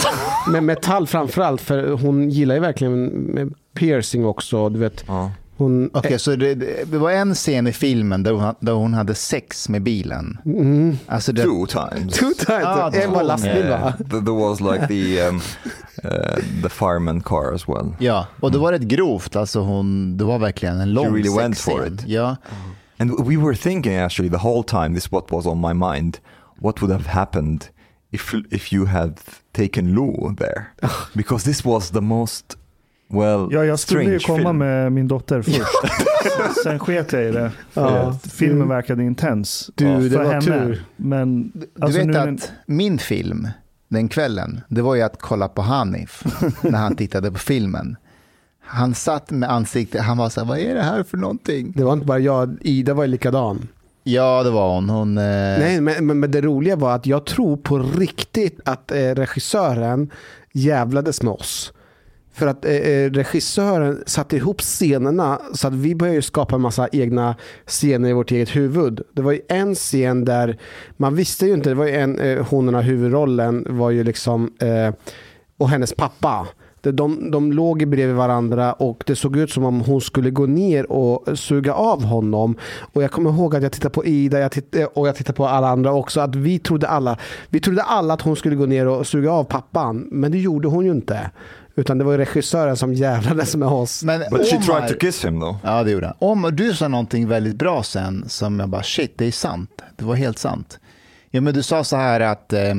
Men metall framförallt för hon gillar ju verkligen med piercing också. Du vet, Ja. Hon... Okej, så det, det var en scen i filmen där hon, där hon hade sex med bilen. Mm. Alltså det, Two times. Two times. Ja, en var lastbil va? There was like the um, uh, the fireman car as well. Ja, och det var rätt grovt. Alltså hon, det var verkligen en lång She really went for it. Ja. And we were thinking actually the whole time this what was on my mind. What would have happened if if you had taken Lou there? Because this was the most well Ja, jag skulle ju komma film. med min dotter först. Sen sket jag i det. Ja. att filmen verkade intens Du, ja, det för var henne. tur. Men Du alltså, vet nu, att min film den kvällen, det var ju att kolla på Hanif när han tittade på filmen. Han satt med ansiktet, han var så här, vad är det här för någonting? Det var inte bara jag, Ida var ju likadan. Ja, det var hon. hon eh, Nej, men, men, men det roliga var att jag tror på riktigt att eh, regissören jävlades med oss. För att eh, eh, regissören satte ihop scenerna så att vi började skapa en massa egna scener i vårt eget huvud. Det var ju en scen där man visste ju inte, det var ju en, eh, hon den här huvudrollen var ju liksom, eh, och hennes pappa. De, de, de låg bredvid varandra och det såg ut som om hon skulle gå ner och suga av honom. Och jag kommer ihåg att jag tittade på Ida jag tittade, eh, och jag tittade på alla andra också. Att vi trodde alla, vi trodde alla att hon skulle gå ner och suga av pappan. Men det gjorde hon ju inte. Utan det var regissören som jävlades med oss. men But she tried to kiss him though. Ja, det gjorde han. Om du sa någonting väldigt bra sen som jag bara, shit, det är sant. Det var helt sant. Ja, men du sa så här att eh,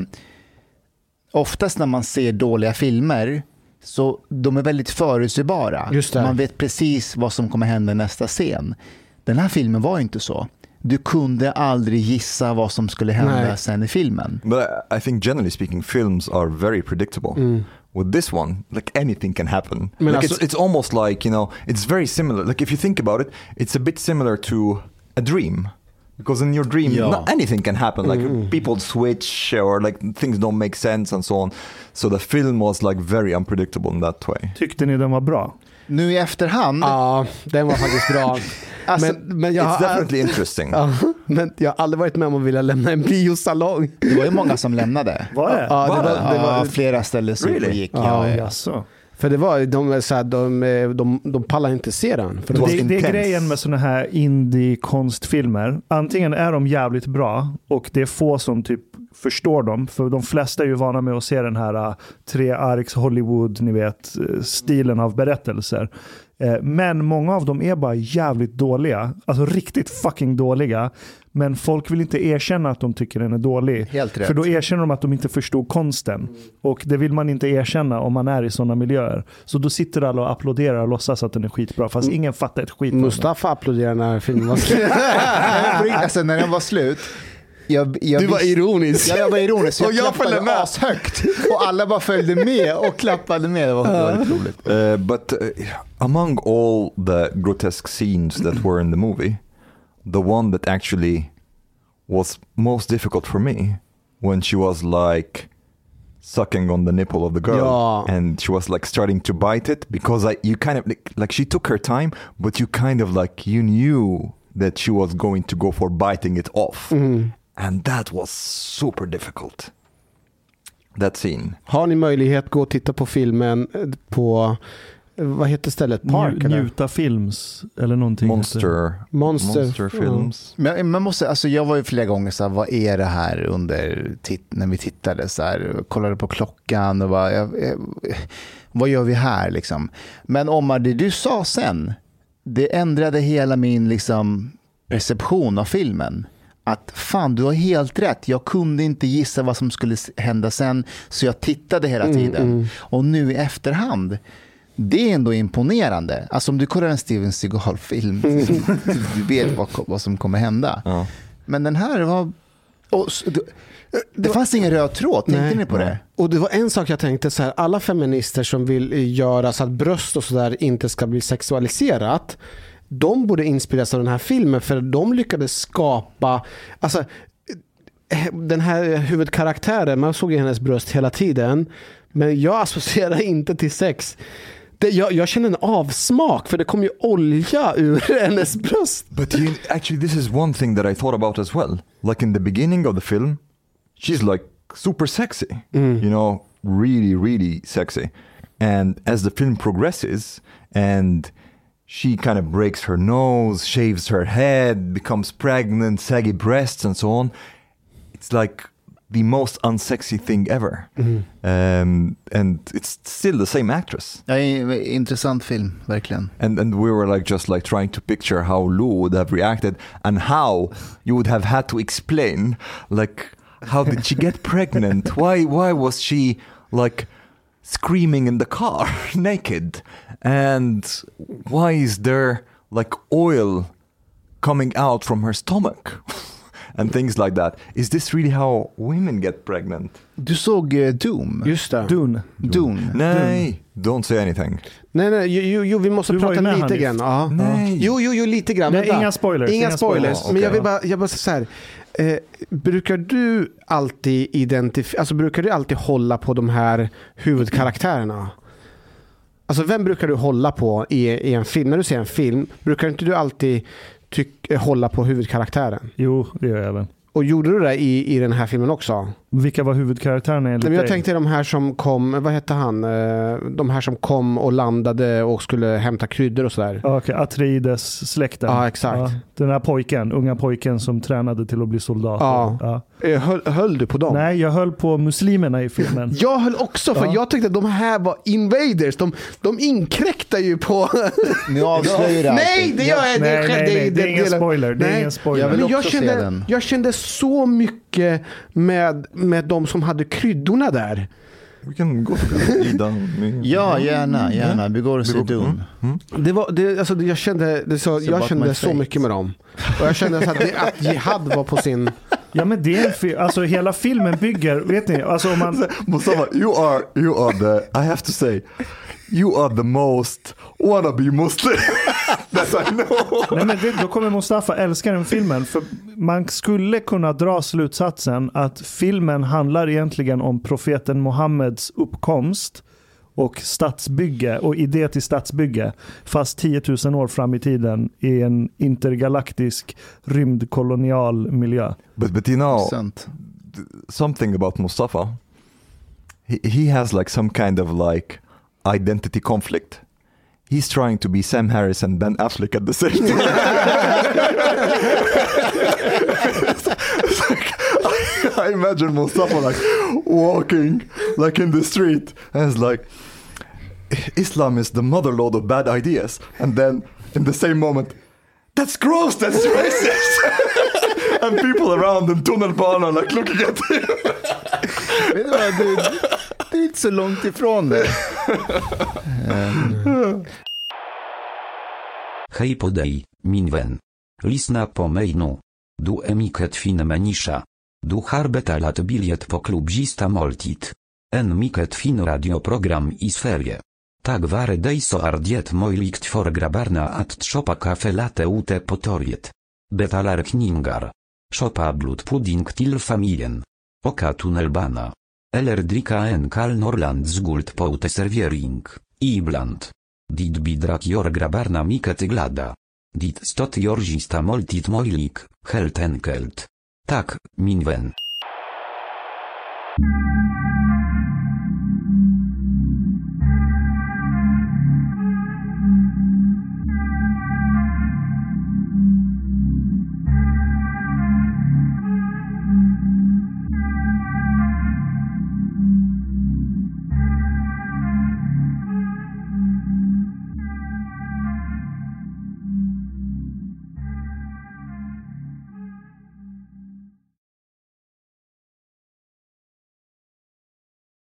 oftast när man ser dåliga filmer så de är väldigt förutsägbara. Man vet precis vad som kommer hända i nästa scen. Den här filmen var inte så. Du kunde aldrig gissa vad som skulle hända Nej. sen i filmen. But I, I think generally speaking, films are very predictable. With this one, like anything can happen. Men like it's it's almost like you know, it's very similar. Like if you think about it, it's a bit similar to a dream. Because in your dream, Ja. not anything can happen. Like mm-hmm. people switch or like things don't make sense and so on. So the film was like very unpredictable in that way. tyckte ni den var bra? Nu i efterhand, Ja, den var faktiskt bra. Alltså, men, men, jag It's har, definitely interesting. ja, men jag har aldrig varit med om att vilja lämna en biosalong. det var ju många som lämnade. Var det? Ja, det Var var, det? det var, Ja, flera upp och Really? gick. Ja, Ja. För det var, de, så här, de, de, de pallar inte se den. För Det det är grejen med sådana här indie-konstfilmer. Antingen är de jävligt bra och det är få som typ förstår dem. För de flesta är ju vana med att se den här uh, tre arks Hollywood, ni vet, eh, stilen av berättelser. Eh, Men många av dem är bara jävligt dåliga. Alltså riktigt fucking dåliga. Men folk vill inte erkänna att de tycker den är dålig. Helt rätt. För då erkänner de att de inte förstod konsten. Och det vill man inte erkänna om man är i sådana miljöer. Så då sitter alla och applåderar och låtsas att den är skitbra. Fast ingen fattar ett skit. Mustafa applåderade när filmen var slut. alltså när den var slut, jag, jag Du var ironisk. Ja, jag var ironisk. så Och jag följde med. ashögt. Och alla bara följde med och klappade med. Det var, det var väldigt roligt. Uh, but uh, among all the grotesque scenes that were in the movie, the one that actually was most difficult for me when she was like sucking on the nipple of the girl Ja. and she was like starting to bite it because I, you kind of like, like she took her time but you kind of like you knew that she was going to go for biting it off and that was super difficult that scene Har ni möjlighet, gå och titta på filmen eh, på, eh, vad heter stället? Park? Eller? Njuta Films eller någonting. monster Monster. monster films Men man måste, alltså jag var ju flera gånger så här, vad är det här under, titt, när vi tittade så här, kollade på klockan och bara, jag, jag, vad gör vi här liksom? Men Omar, det du sa sen, det ändrade hela min liksom, perception av filmen. Att fan, du har helt rätt. Jag kunde inte gissa vad som skulle hända sen, så jag tittade hela tiden. Och nu i efterhand, det är ändå imponerande. Alltså om du kollar en Steven Seagal-film, du vet vad, vad som kommer hända. Ja. Men den här var... Och, det, det fanns ingen röd tråd, tänkte Nej. ni på det? Och det var en sak jag tänkte så här, alla feminister som vill göra så att bröst och sådär inte ska bli sexualiserat, de borde inspireras av den här filmen för de lyckades skapa, alltså den här huvudkaraktären, man såg ju hennes bröst hela tiden, men jag associerar inte till sex. Det, jag, jag känner en avsmak för det kom ju olja ur hennes bröst. But you, actually, this is one thing that I thought about as well. Like in the beginning of the film, she's like super sexy, you know, really, really sexy. And as the film progresses, and she kind of breaks her nose, shaves her head, becomes pregnant, saggy breasts, and so on. It's like the most unsexy thing ever. Um, and it's still the same actress. Ja, intressant film, verkligen. and and we were like just like trying to picture how Lou would have reacted and how you would have had to explain like how did she get pregnant why why was she like screaming in the car naked and why is there like oil coming out from her stomach and things like that is this really how women get pregnant Du såg eh, Doom? Just det. Dune. Dune. nej don't say anything Nej, nej, jo, jo, jo vi måste Du prata lite grann. Ja. Nej. Jo, jo, jo, lite grann. Nej, inga spoilers, Inga inga spoilers. spoilers. Men jag vill bara, jag bara säga så här. Eh, brukar du alltid identifiera, alltså brukar du alltid hålla på de här huvudkaraktärerna? Alltså vem brukar du hålla på i, i en film? När du ser en film, brukar inte du alltid tyck, eh, hålla på huvudkaraktären? Jo, det gör jag väl. Och gjorde du det i, i den här filmen också? Vilka var huvudkaraktärerna enligt men jag dig? tänkte de här som kom, vad hette han? Eh, De här som kom och landade och skulle hämta kryddor och sådär. Ja, Okej, Atreides-släkten. Ja, exakt. den här pojken, unga pojken som tränade till att bli soldat. Ja. Ja. Eh, Höll, höll du på dem? Nej, jag höll på muslimerna i filmen. Jag höll också, för Ja. jag tyckte att de här var invaders. De, de inkräktar ju på... Nu avslöjar allt. nej, det gör jag Nej, det, nej, nej, det är ingen spoiler. Det är ingen spoiler. Jag vill Men jag, också se kände, den. jag kände så mycket med, med de som hade kryddorna där. We can go to Ida Ja, gärna, gärna. Vi går och ser Dune. Det var, det, alltså, det- jag kände, det så, jag kände så mycket med dem. Och jag kände så att, det, att Jihad var på sin... Ja, men det är en fi- Alltså hela filmen bygger, vet ni, alltså om man... Mustafa, you are you are the I have to say, you are the most wannabe Muslim that I know. Nej, men det, då kommer Mustafa älska den filmen. För man skulle kunna dra slutsatsen att filmen handlar egentligen om profeten Muhammeds uppkomst och stadsbygge och idé till stadsbygge. Fast 10 000 år fram i tiden i en intergalaktisk rymdkolonial miljö. But but you know something about Mustafa. He he has like some kind of like identity conflict. He's trying to be Sam Harris and Ben Affleck at the same time. I imagine Mustafa like walking like in the street. And it's like Islam is the motherlode of bad ideas. And then in the same moment that's gross that's racist and people around in tunnelbanan like looking at him Vet du vad, du, du är inte så långt ifrån det. Hej podej, minwen. Lisna po mainu. Du emiket fin menisza. Du harbeta lat biliet po klubzista moltit. En miket fin radioprogram i sferie. Tak ware dejso ardiet moilikt for grabarna at trzopa kafe late ute potoriet. Betalar kningar. Chopa blut pudding til familien. Oka tunnelbana. Elerdrika en kal norland z guld poute serviering. Ibland. Dit bidrak jor grabarna miket glada. Dit stot jorzista moltit moilik, helt enkelt. Tak, minwen.